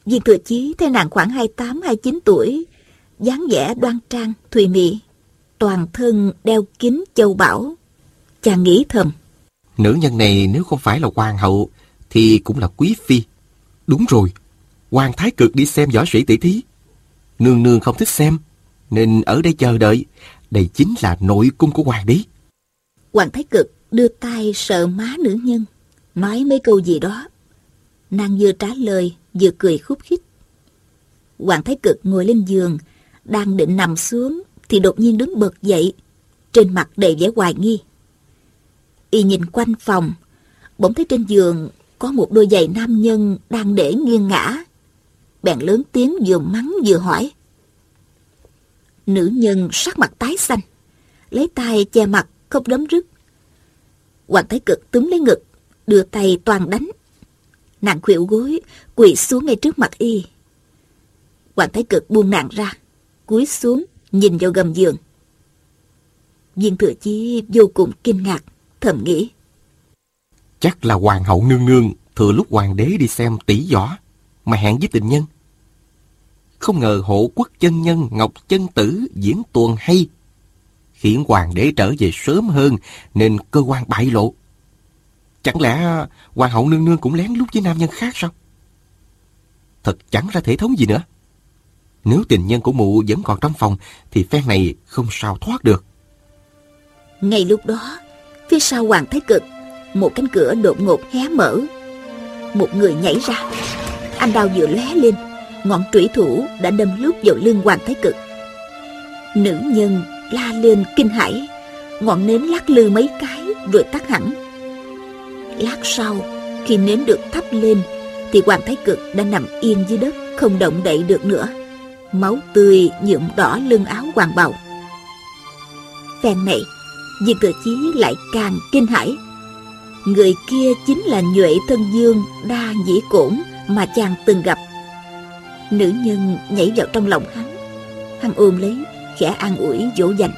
Viên Thừa Chí thấy nàng khoảng 28-29 tuổi, dáng vẻ đoan trang, thùy mị, toàn thân đeo kính châu bảo. Chàng nghĩ thầm. Nữ nhân này nếu không phải là hoàng hậu thì cũng là quý phi. Đúng rồi, Hoàng Thái Cực đi xem võ sĩ tỷ thí. Nương nương không thích xem, nên ở đây chờ đợi. Đây chính là nội cung của hoàng đế. Hoàng Thái Cực đưa tay sợ má nữ nhân, nói mấy câu gì đó. Nàng vừa trả lời, vừa cười khúc khích. Hoàng Thái Cực ngồi lên giường, đang định nằm xuống, thì đột nhiên đứng bật dậy, trên mặt đầy vẻ hoài nghi. Y nhìn quanh phòng, bỗng thấy trên giường có một đôi giày nam nhân đang để nghiêng ngã. Bèn lớn tiếng vừa mắng vừa hỏi. Nữ nhân sắc mặt tái xanh, lấy tay che mặt không đấm rứt. Hoàng Thái Cực túm lấy ngực, đưa tay toàn đánh. Nàng khuỵu gối, quỳ xuống ngay trước mặt y. Hoàng Thái Cực buông nàng ra, cúi xuống, nhìn vào gầm giường. Viên Thừa Chi vô cùng kinh ngạc, thầm nghĩ. Chắc là hoàng hậu nương nương thừa lúc hoàng đế đi xem tỷ võ mà hẹn với tình nhân. Không ngờ hộ quốc chân nhân Ngọc Chân Tử diễn tuồng hay, khiến hoàng đế trở về sớm hơn nên cơ quan bại lộ. Chẳng lẽ hoàng hậu nương nương cũng lén lút với nam nhân khác sao? Thật chẳng ra thể thống gì nữa. Nếu tình nhân của mụ vẫn còn trong phòng thì phen này không sao thoát được. Ngay lúc đó, phía sau Hoàng Thái Cực, một cánh cửa đột ngột hé mở. Một người nhảy ra. Anh đao vừa lé lên, ngọn trủy thủ đã đâm lướt vào lưng Hoàng Thái Cực. Nữ nhân la lên kinh hãi, ngọn nến lắc lư mấy cái rồi tắt hẳn. Lát sau, khi nến được thắp lên, thì Hoàng Thái Cực đã nằm yên dưới đất, không động đậy được nữa. Máu tươi nhuộm đỏ lưng áo hoàng bào. Phen này, Viên Thừa Chí lại càng kinh hãi. Người kia chính là Nhuệ Thân Dương Đa Nhĩ Cổn mà chàng từng gặp. Nữ nhân nhảy vào trong lòng hắn. Hắn ôm lấy, khẽ an ủi dỗ dành.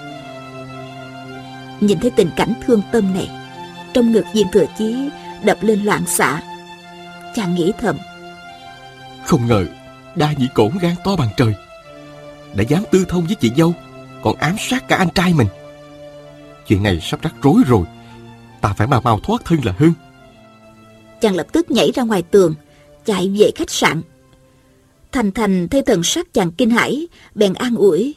Nhìn thấy tình cảnh thương tâm này, trong ngực Viên Thừa Chí đập lên loạn xạ. Chàng nghĩ thầm. Không ngờ, đa nhĩ cổn gan to bằng trời. Đã dám tư thông với chị dâu, còn ám sát cả anh trai mình. Chuyện này sắp rắc rối rồi Ta phải mau mau thoát thân là hơn Chàng lập tức nhảy ra ngoài tường Chạy về khách sạn. Thành Thành thấy thần sắc chàng kinh hãi Bèn an ủi.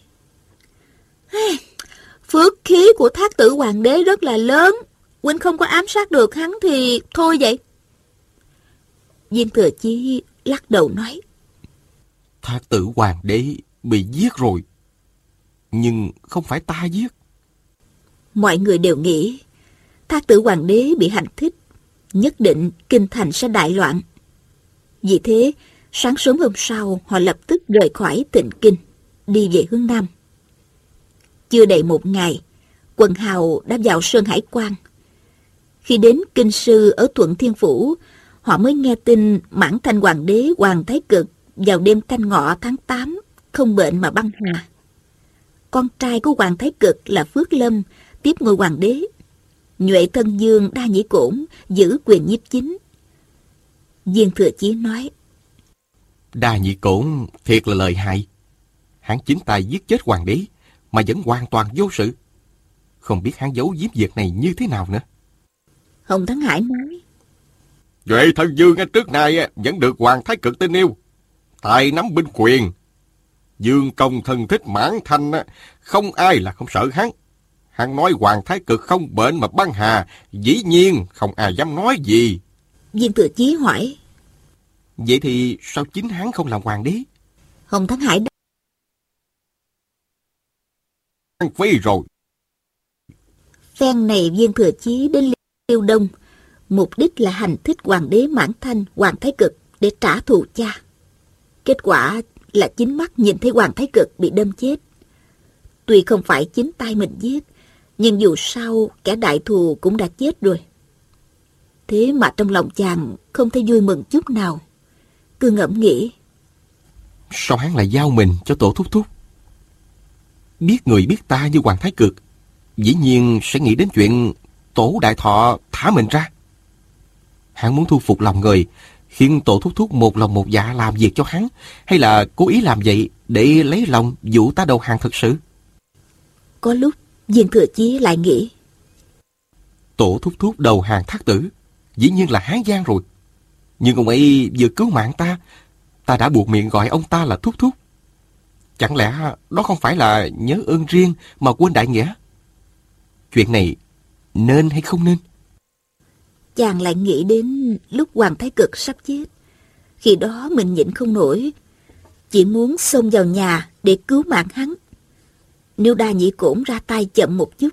Phước khí của thác tử hoàng đế rất là lớn. Huynh không có ám sát được hắn thì thôi vậy. Viên thừa chí lắc đầu nói. Thác tử hoàng đế bị giết rồi Nhưng không phải ta giết. Mọi người đều nghĩ thác tử hoàng đế bị hành thích, nhất định kinh thành sẽ đại loạn. Vì thế, sáng sớm hôm sau họ lập tức rời khỏi tịnh kinh, đi về hướng Nam. Chưa đầy một ngày, quần hào đã vào Sơn Hải Quan. Khi đến kinh sư ở Thuận Thiên Phủ, họ mới nghe tin mãn thanh hoàng đế Hoàng Thái Cực vào đêm canh ngọ tháng 8 không bệnh mà băng hà. Con trai của Hoàng Thái Cực là Phước Lâm tiếp ngôi hoàng đế. Nhuệ thân dương đa nhĩ cổn giữ quyền nhiếp chính. Viên thừa chí nói. Đa nhĩ cổn thiệt là lợi hại. Hắn chính tài giết chết hoàng đế mà vẫn hoàn toàn vô sự. Không biết hắn giấu giếm việc này như thế nào nữa. Hồng Thắng Hải nói. Nhuệ thân dương trước nay vẫn được hoàng thái cực tin yêu. Tài nắm binh quyền. Dương công thân thích mãn thanh, không ai là không sợ hắn. Hắn nói Hoàng Thái Cực không bệnh mà băng hà, dĩ nhiên không ai dám nói gì. Viên Thừa Chí hỏi. Vậy thì sao chính hắn không làm hoàng đế? Hồng Thắng Hải đáp. Phi rồi. Phen này Viên Thừa Chí đến Liêu Đông, mục đích là hành thích hoàng đế Mãn Thanh, Hoàng Thái Cực để trả thù cha. Kết quả là chính mắt nhìn thấy Hoàng Thái Cực bị đâm chết. Tuy không phải chính tay mình giết, nhưng dù sao, kẻ đại thù cũng đã chết rồi. Thế mà trong lòng chàng không thấy vui mừng chút nào. Cứ ngẫm nghĩ. Sao hắn lại giao mình cho tổ thúc thúc? Biết người biết ta như Hoàng Thái Cực, dĩ nhiên sẽ nghĩ đến chuyện tổ đại thọ thả mình ra. Hắn muốn thu phục lòng người, khiến tổ thúc thúc một lòng một dạ làm việc cho hắn, hay là cố ý làm vậy để lấy lòng dụ ta đầu hàng thật sự? Có lúc Viên Thừa Chí lại nghĩ. Tổ thúc thúc đầu hàng thác tử, dĩ nhiên là Hán Giang rồi. Nhưng ông ấy vừa cứu mạng ta, ta đã buộc miệng gọi ông ta là thúc thúc. Chẳng lẽ đó không phải là nhớ ơn riêng mà quên đại nghĩa? Chuyện này nên hay không nên? Chàng lại nghĩ đến lúc Hoàng Thái Cực sắp chết. Khi đó mình nhịn không nổi, chỉ muốn xông vào nhà để cứu mạng hắn. Nếu đa nhị cổn ra tay chậm một chút,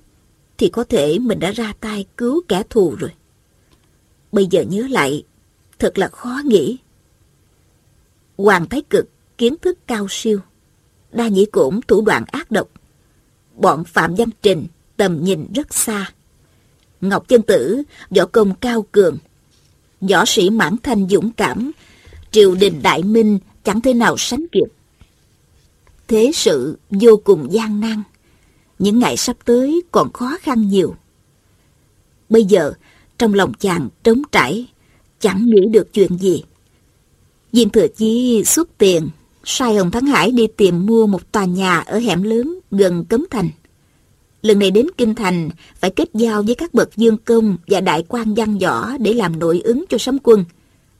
thì có thể mình đã ra tay cứu kẻ thù rồi. Bây giờ nhớ lại, thật là khó nghĩ. Hoàng Thái Cực kiến thức cao siêu, đa nhĩ cổn thủ đoạn ác độc. Bọn Phạm Văn Trình tầm nhìn rất xa. Ngọc Chân Tử võ công cao cường, võ sĩ mãn thanh dũng cảm, triều đình đại minh chẳng thể nào sánh kịp. Thế sự vô cùng gian nan. Những ngày sắp tới còn khó khăn nhiều. Bây giờ, trong lòng chàng trống trải, chẳng nghĩ được chuyện gì. Diêm Thừa Chi xuất tiền, sai Hồng Thắng Hải đi tìm mua một tòa nhà ở hẻm lớn gần Cấm Thành. Lần này đến Kinh Thành phải kết giao với các bậc dương công và đại quan văn võ để làm nội ứng cho sấm quân,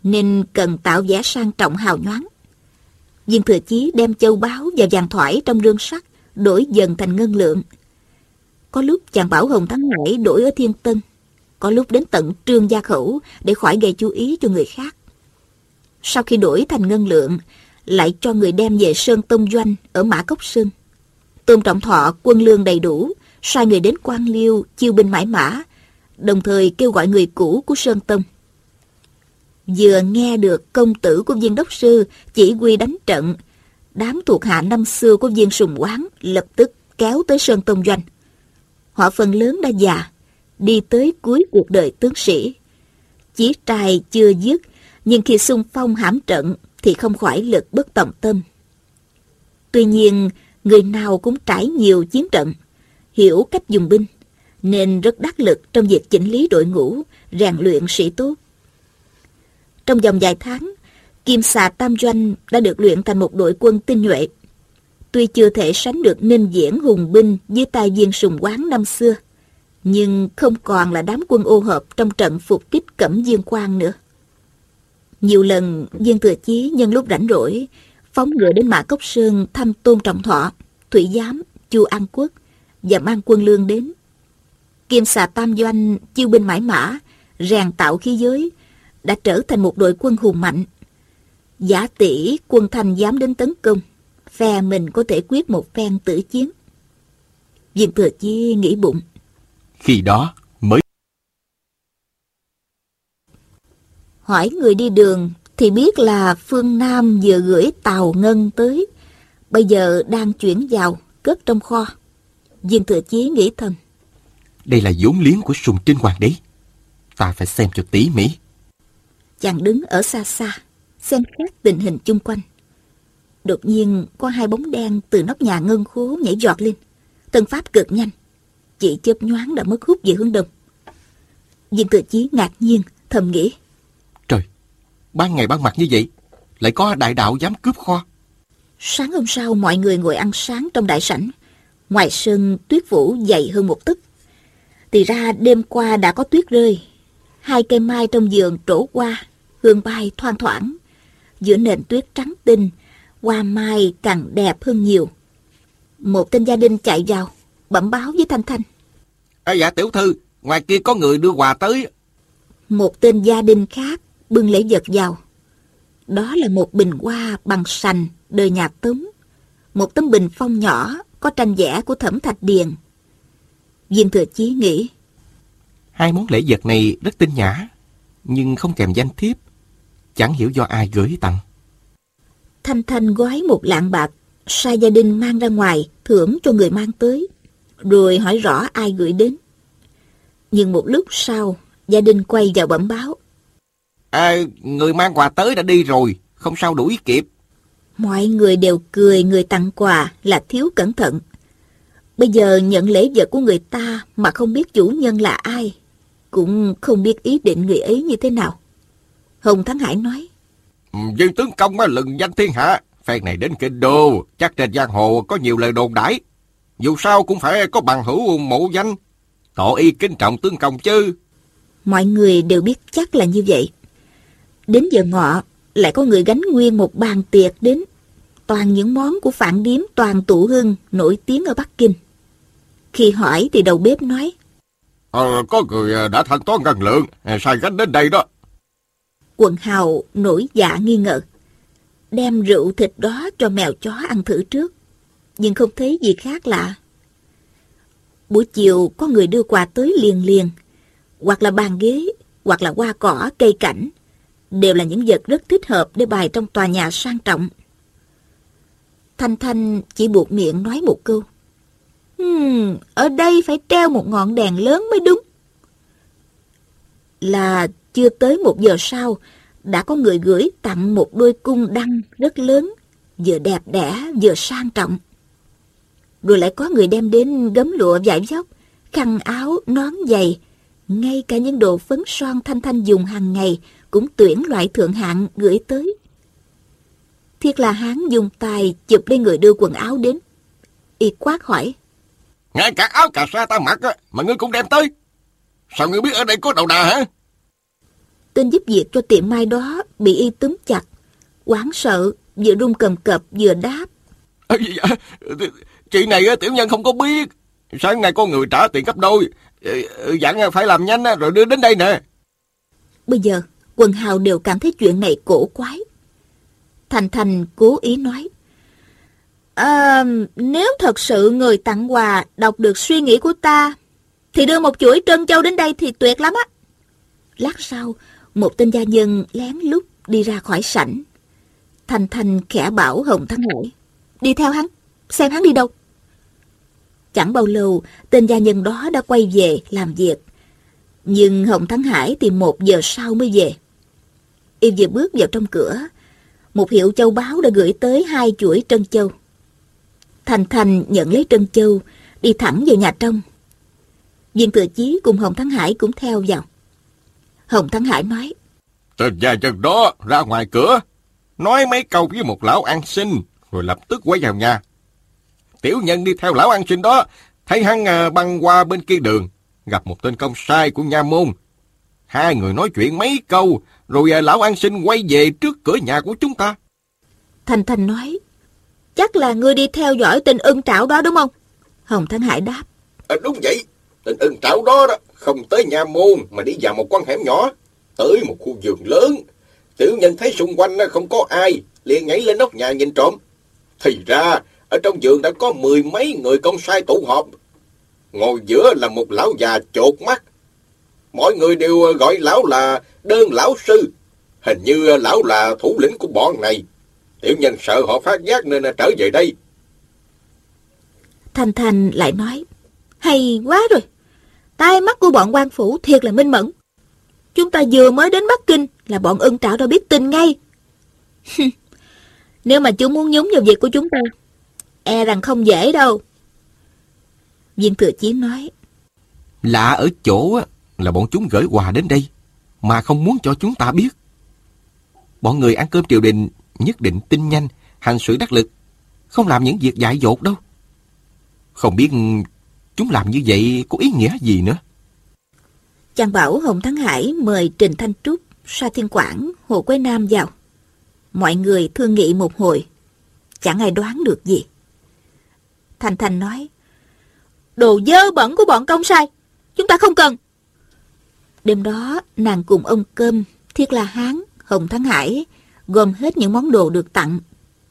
nên cần tạo vẻ sang trọng hào nhoáng. Diêm Thừa Chí đem châu báu và vàng thoải trong rương sắt đổi dần thành ngân lượng. Có lúc chàng bảo Hồng Thắng Hải đổi ở Thiên Tân, có lúc đến tận trương gia khẩu để khỏi gây chú ý cho người khác. Sau khi đổi thành ngân lượng, lại cho người đem về Sơn Tông Doanh ở Mã Cốc Sơn. Tôn Trọng Thọ quân lương đầy đủ, sai người đến quan liêu chiêu binh mãi mã, đồng thời kêu gọi người cũ của Sơn Tông. Vừa nghe được công tử của viên đốc sư chỉ huy đánh trận, đám thuộc hạ năm xưa của viên sùng quán lập tức kéo tới Sơn Tông Doanh. Họ phần lớn đã già, đi tới cuối cuộc đời tướng sĩ. Chí trai chưa dứt, nhưng khi xung phong hãm trận thì không khỏi lực bất tòng tâm. Tuy nhiên, người nào cũng trải nhiều chiến trận, hiểu cách dùng binh, nên rất đắc lực trong việc chỉnh lý đội ngũ, rèn luyện sĩ tốt. Trong vòng vài tháng, Kim Xà Tam Doanh đã được luyện thành một đội quân tinh nhuệ. Tuy chưa thể sánh được ninh diễn hùng binh với tài viên sùng quán năm xưa, nhưng không còn là đám quân ô hợp trong trận phục kích cẩm dương quan nữa. Nhiều lần Viên Thừa Chí nhân lúc rảnh rỗi, phóng ngựa đến Mã Cốc Sơn thăm Tôn Trọng Thọ, Thủy Giám, Chu An Quốc và mang quân lương đến. Kim xà tam doanh, chiêu binh mãi mã, rèn tạo khí giới, đã trở thành một đội quân hùng mạnh. Giả tỷ quân thành dám đến tấn công, phe mình có thể quyết một phen tử chiến. Viên Thừa Chi nghĩ bụng. Khi đó mới... Hỏi người đi đường thì biết là phương Nam vừa gửi tàu ngân tới, bây giờ đang chuyển vào, cất trong kho. Viên Thừa Chí nghĩ thầm. Đây là vốn liếng của sùng trinh hoàng đế. Ta phải xem cho tỉ mỉ. Chàng đứng ở xa xa, xem xét tình hình chung quanh. Đột nhiên có hai bóng đen từ nóc nhà ngân khố nhảy giọt lên. Tân pháp cực nhanh. Chỉ chớp nhoáng đã mất hút về hướng đông. Viên Thừa Chí ngạc nhiên, thầm nghĩ. Trời, ban ngày ban mặt như vậy, lại có đại đạo dám cướp kho. Sáng hôm sau mọi người ngồi ăn sáng trong đại sảnh. Ngoài sân tuyết phủ dày hơn một tấc. Thì ra đêm qua đã có tuyết rơi. Hai cây mai trong giường trổ qua, hương bay thoang thoảng. Giữa nền tuyết trắng tinh, hoa mai càng đẹp hơn nhiều. Một tên gia đình chạy vào, bẩm báo với Thanh Thanh. À, dạ tiểu thư, ngoài kia có người đưa quà tới. Một tên gia đình khác bưng lễ vật vào. Đó là một bình hoa bằng sành đời nhà Tống. Một tấm bình phong nhỏ có tranh vẽ của Thẩm Thạch Điền. Viên Thừa Chí nghĩ. Hai món lễ vật này rất tinh nhã, nhưng không kèm danh thiếp. Chẳng hiểu do ai gửi tặng. Thanh Thanh gói một lạng bạc, sai gia đình mang ra ngoài, thưởng cho người mang tới, rồi hỏi rõ ai gửi đến. Nhưng một lúc sau, gia đình quay vào bẩm báo. À, người mang quà tới đã đi rồi, không sao đuổi kịp. Mọi người đều cười người tặng quà là thiếu cẩn thận. Bây giờ nhận lễ vật của người ta mà không biết chủ nhân là ai, cũng không biết ý định người ấy như thế nào. Hồng Thắng Hải nói. Viên tướng công á, lừng danh thiên hạ, phen này đến kinh đô, chắc trên giang hồ có nhiều lời đồn đãi. Dù sao cũng phải có bằng hữu mộ danh, tỏ y kính trọng tướng công chứ. Mọi người đều biết chắc là như vậy. Đến giờ ngọ, lại có người gánh nguyên một bàn tiệc đến. Toàn những món của phản điếm toàn tụ hưng nổi tiếng ở Bắc Kinh. Khi hỏi thì đầu bếp nói. Ờ, có người đã thanh toán ngân lượng, sai gánh đến đây đó. Quần hào nổi dạ nghi ngờ. Đem rượu thịt đó cho mèo chó ăn thử trước. Nhưng không thấy gì khác lạ. Buổi chiều có người đưa quà tới liền liền. Hoặc là bàn ghế, hoặc là hoa cỏ, cây cảnh. Đều là những vật rất thích hợp để bày trong tòa nhà sang trọng. Thanh Thanh chỉ buộc miệng nói một câu. Hmm, ở đây phải treo một ngọn đèn lớn mới đúng. Là chưa tới một giờ sau, đã có người gửi tặng một đôi cung đăng rất lớn, vừa đẹp đẽ vừa sang trọng. Rồi lại có người đem đến gấm lụa vải vóc, khăn áo, nón giày, Ngay cả những đồ phấn son Thanh Thanh dùng hàng ngày cũng tuyển loại thượng hạng gửi tới. Thiết là hán dùng tay chụp lên người đưa quần áo đến. Y quát hỏi. Ngay cả áo cà sa ta mặc á, mà ngươi cũng đem tới. Sao ngươi biết ở đây có đầu đà hả? Tên giúp việc cho tiệm mai đó bị y túm chặt. Quán sợ, vừa run cầm cập vừa đáp. À, dạ, chuyện này tiểu nhân không có biết. Sáng nay có người trả tiền gấp đôi. Ờ, ờ, Dặn phải làm nhanh rồi đưa đến đây nè. Bây giờ, quần hào đều cảm thấy chuyện này cổ quái. Thành Thành cố ý nói. À, nếu thật sự người tặng quà đọc được suy nghĩ của ta, thì đưa một chuỗi trân châu đến đây thì tuyệt lắm á. Lát sau, một tên gia nhân lén lút đi ra khỏi sảnh. Thành Thành khẽ bảo Hồng Thắng Hải. Đi theo hắn, xem hắn đi đâu. Chẳng bao lâu, tên gia nhân đó đã quay về làm việc. Nhưng Hồng Thắng Hải thì một giờ sau mới về. Y vừa bước vào trong cửa, một hiệu châu báo đã gửi tới hai chuỗi trân châu. Thành Thành nhận lấy trân châu, đi thẳng vào nhà trong. Viên Thừa Chí cùng Hồng Thắng Hải cũng theo vào. Hồng Thắng Hải nói, Tên gia nhân đó ra ngoài cửa, nói mấy câu với một lão ăn xin, rồi lập tức quay vào nhà. Tiểu nhân đi theo lão ăn xin đó, thấy hắn à, băng qua bên kia đường, gặp một tên công sai của nha môn. Hai người nói chuyện mấy câu, rồi à, lão ăn xin quay về trước cửa nhà của chúng ta. Thành Thành nói, chắc là ngươi đi theo dõi tên ưng trảo đó đúng không? Hồng Thắng Hải đáp. À, đúng vậy, tên ưng trảo đó đó, không tới nhà môn mà đi vào một con hẻm nhỏ, tới một khu vườn lớn. Tiểu nhân thấy xung quanh không có ai, liền nhảy lên nóc nhà nhìn trộm. Thì ra, ở trong giường đã có mười mấy người công sai tụ họp. Ngồi giữa là một lão già chột mắt. Mọi người đều ờ, gọi lão là đơn lão sư. Hình như ờ, lão là thủ lĩnh của bọn này. Tiểu nhân sợ họ phát giác nên ờ, trở về đây. Thành Thành lại nói, hay quá rồi. Tai mắt của bọn quan phủ thiệt là minh mẫn. Chúng ta vừa mới đến Bắc Kinh là bọn ưng trảo đã biết tin ngay. Nếu mà chúng muốn nhúng vào việc của chúng ta, e rằng không dễ đâu. Viên thừa chí nói. Lạ ở chỗ là bọn chúng gửi quà đến đây, mà không muốn cho chúng ta biết. Bọn người ăn cơm triều đình nhất định tin nhanh, hành sự đắc lực, không làm những việc dại dột đâu. Không biết chúng làm như vậy có ý nghĩa gì nữa. Chàng bảo Hồng Thắng Hải mời Trình Thanh Trúc, Sa Thiên Quảng, Hồ Quế Nam vào. Mọi người thương nghị một hồi, chẳng ai đoán được gì. Thành Thành nói, Đồ dơ bẩn của bọn công sai, chúng ta không cần. Đêm đó, nàng cùng ông Cơm, Thiết La Hán, Hồng Thắng Hải gom hết những món đồ được tặng,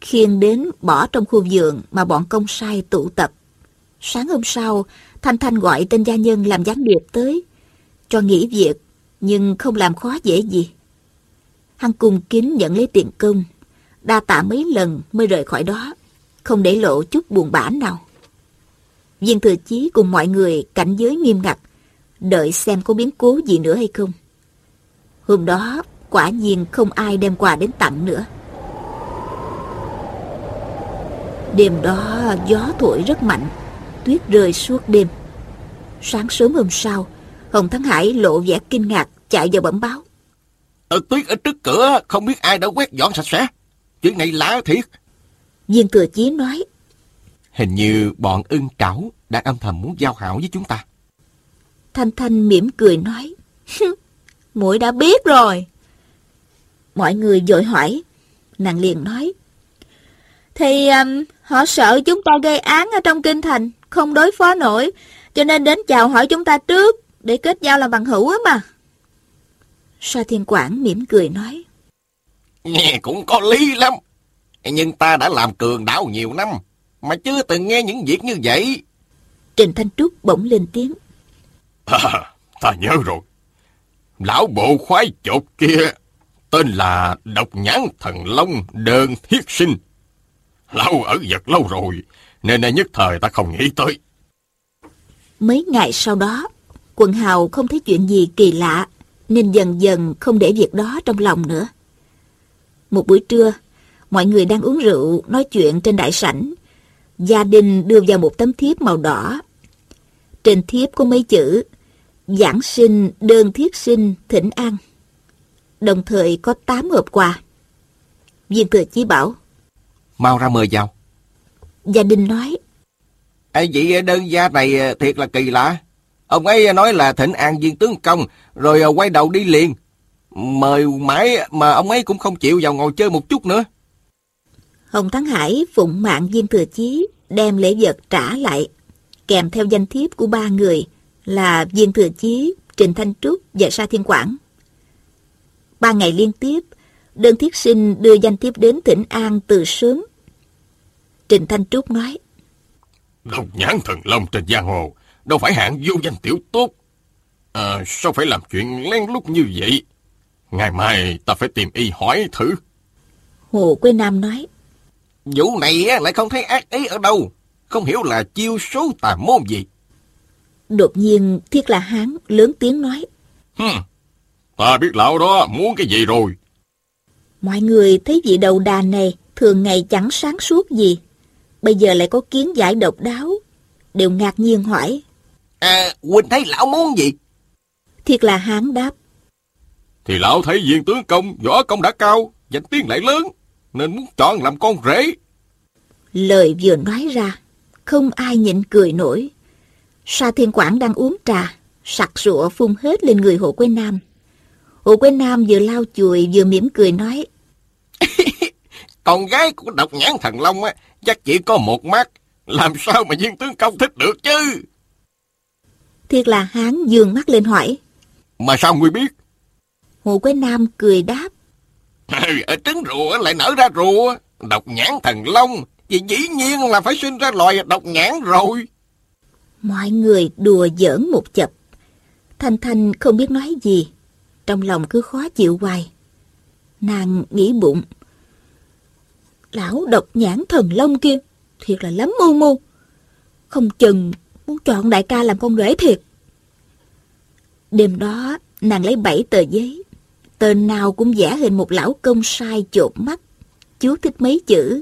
khiêng đến bỏ trong khu vườn mà bọn công sai tụ tập. Sáng hôm sau, Thanh Thanh gọi tên gia nhân làm gián điệp tới, cho nghỉ việc, nhưng không làm khó dễ gì. Hắn cùng kính nhận lấy tiền công, đa tạ mấy lần mới rời khỏi đó, không để lộ chút buồn bã nào. Viên thừa chí cùng mọi người cảnh giới nghiêm ngặt, đợi xem có biến cố gì nữa hay không. Hôm đó, quả nhiên không ai đem quà đến tặng nữa. Đêm đó gió thổi rất mạnh, tuyết rơi suốt đêm. Sáng sớm hôm sau, Hồng Thắng Hải lộ vẻ kinh ngạc chạy vào bẩm báo. Ở tuyết ở trước cửa không biết ai đã quét dọn sạch sẽ. Chuyện này lạ thiệt. Viên thừa chí nói. Hình như bọn ưng trảo đang âm thầm muốn giao hảo với chúng ta. Thanh Thanh mỉm cười nói. Muội đã biết rồi. Mọi người dội hỏi. Nàng liền nói. Thì um, họ sợ chúng ta gây án ở trong kinh thành, không đối phó nổi, cho nên đến chào hỏi chúng ta trước, để kết giao làm bằng hữu á mà. Sa Thiên Quảng mỉm cười nói. Nghe cũng có lý lắm, nhưng ta đã làm cường đảo nhiều năm, mà chưa từng nghe những việc như vậy. Trình Thanh Trúc bỗng lên tiếng. À, ta nhớ rồi. Lão bộ khoái chột kia, tên là Độc Nhãn Thần Long Đơn Thiết Sinh. Lão ở giật lâu rồi, nên nhất thời ta không nghĩ tới. Mấy ngày sau đó, quần hào không thấy chuyện gì kỳ lạ, nên dần dần không để việc đó trong lòng nữa. Một buổi trưa, mọi người đang uống rượu, nói chuyện trên đại sảnh. Gia đình đưa vào một tấm thiếp màu đỏ. Trên thiếp có mấy chữ, Giảng sinh đơn thiết sinh thỉnh an. Đồng thời có 8 hộp quà. Viên thừa chí bảo. Mau ra mời vào. Gia đình nói. Ê, vị đơn gia này thiệt là kỳ lạ. Ông ấy nói là thỉnh an viên tướng công, rồi quay đầu đi liền. Mời mãi mà ông ấy cũng không chịu vào ngồi chơi một chút nữa. Hồng Thắng Hải phụng mạng viên thừa chí, đem lễ vật trả lại, kèm theo danh thiếp của ba người là viên thừa chí, Trình Thanh Trúc và Sa Thiên Quảng. Ba ngày liên tiếp, đơn thiết sinh đưa danh thiếp đến tỉnh An từ sớm. Trình Thanh Trúc nói, Độc nhãn thần long trên giang hồ, đâu phải hạng vô danh tiểu tốt. À, sao phải làm chuyện lén lút như vậy? Ngày mai ta phải tìm y hỏi thử. Hồ Quế Nam nói, Vụ này lại không thấy ác ý ở đâu. Không hiểu là chiêu số tà môn gì. Đột nhiên Thiết là Hán lớn tiếng nói, Hừm, ta biết lão đó muốn cái gì rồi. Mọi người thấy vị đầu đà này thường ngày chẳng sáng suốt gì. Bây giờ lại có kiến giải độc đáo. Đều ngạc nhiên hỏi. À, Huynh thấy lão muốn gì? Thiệt là hán đáp. Thì lão thấy viên tướng công, võ công đã cao, danh tiếng lại lớn, nên muốn chọn làm con rể. Lời vừa nói ra, không ai nhịn cười nổi. Sa Thiên Quảng đang uống trà, sặc sụa phun hết lên người Hồ Quế Nam. Hồ Quế Nam vừa lau chùi vừa mỉm cười nói. Con gái của độc nhãn thần long á, chắc chỉ có một mắt. Làm sao mà viên tướng công thích được chứ? Thiệt là hán dương mắt lên hỏi. Mà sao ngươi biết? Hồ Quế Nam cười đáp. Ở trứng rùa lại nở ra rùa. Độc nhãn thần long. thì dĩ nhiên là phải sinh ra loài độc nhãn rồi. Mọi người đùa giỡn một chập. Thanh Thanh không biết nói gì. Trong lòng cứ khó chịu hoài. Nàng nghĩ bụng. Lão độc nhãn thần long kia, thiệt là lắm mưu mưu. Không chừng muốn chọn đại ca làm con rể thiệt. Đêm đó, nàng lấy bảy tờ giấy. Tên nào cũng vẽ hình một lão công sai chột mắt. Chú thích mấy chữ.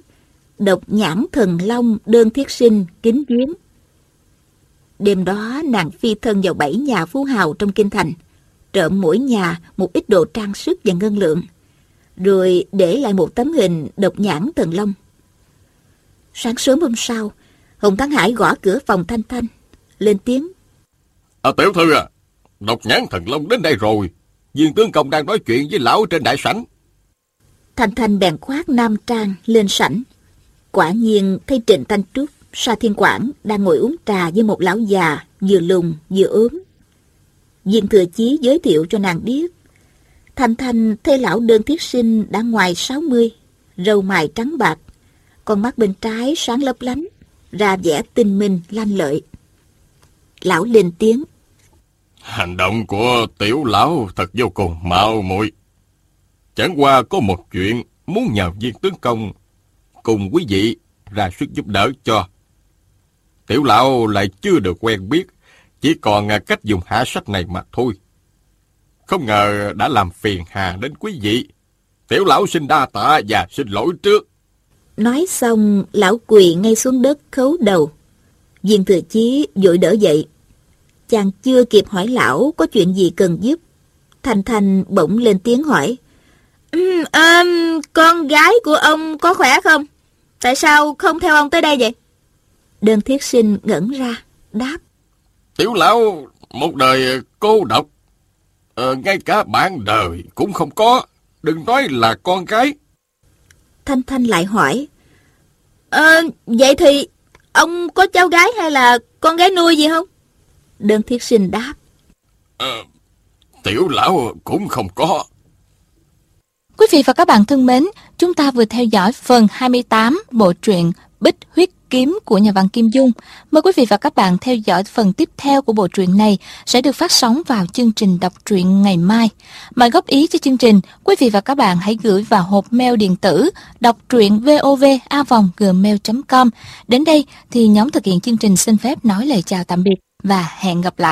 Độc nhãn thần long đơn thiết sinh kính viếng. Đêm đó nàng phi thân vào bảy nhà phú hào trong kinh thành, trộm mỗi nhà một ít đồ trang sức và ngân lượng, rồi để lại một tấm hình độc nhãn thần long. Sáng sớm hôm sau, Hồng Thắng Hải gõ cửa phòng Thanh Thanh, lên tiếng. À, tiểu thư à, độc nhãn thần long đến đây rồi. Diên tướng công đang nói chuyện với lão trên đại sảnh. Thanh Thanh bèn khoác nam trang lên sảnh. Quả nhiên thấy Trịnh Thanh Trúc, Sa Thiên Quảng đang ngồi uống trà với một lão già, vừa lùn vừa ốm. Diên Thừa Chí giới thiệu cho nàng biết. Thanh Thanh thấy lão đơn thiết sinh đã ngoài 60, râu mài trắng bạc, con mắt bên trái sáng lấp lánh, ra vẻ tinh minh lanh lợi. Lão lên tiếng. Hành động của tiểu lão thật vô cùng mạo muội. Chẳng qua có một chuyện muốn nhờ viên tướng công cùng quý vị ra sức giúp đỡ cho. Tiểu lão lại chưa được quen biết, chỉ còn cách dùng hạ sách này mà thôi. Không ngờ đã làm phiền hà đến quý vị. Tiểu lão xin đa tạ và xin lỗi trước. Nói xong, lão quỳ ngay xuống đất khấu đầu. Viên thừa chí vội đỡ dậy. Chàng chưa kịp hỏi lão có chuyện gì cần giúp. Thanh Thanh bỗng lên tiếng hỏi. Um, um, con gái của ông có khỏe không? Tại sao không theo ông tới đây vậy? Đơn thiết sinh ngẩn ra, đáp. Tiểu lão một đời cô độc. Ờ, ngay cả bạn đời cũng không có. Đừng nói là con gái. Thanh Thanh lại hỏi. Ờ, vậy thì ông có cháu gái hay là con gái nuôi gì không? Đơn thiết sinh đáp. Ờ, tiểu lão cũng không có. Quý vị và các bạn thân mến, chúng ta vừa theo dõi phần 28 bộ truyện Bích Huyết Kiếm của nhà văn Kim Dung. Mời quý vị và các bạn theo dõi phần tiếp theo của bộ truyện này sẽ được phát sóng vào chương trình đọc truyện ngày mai. Mời góp ý cho chương trình, quý vị và các bạn hãy gửi vào hộp mail điện tử đọc truyện vovavonggmail.com. Đến đây thì nhóm thực hiện chương trình xin phép nói lời chào tạm biệt và hẹn gặp lại.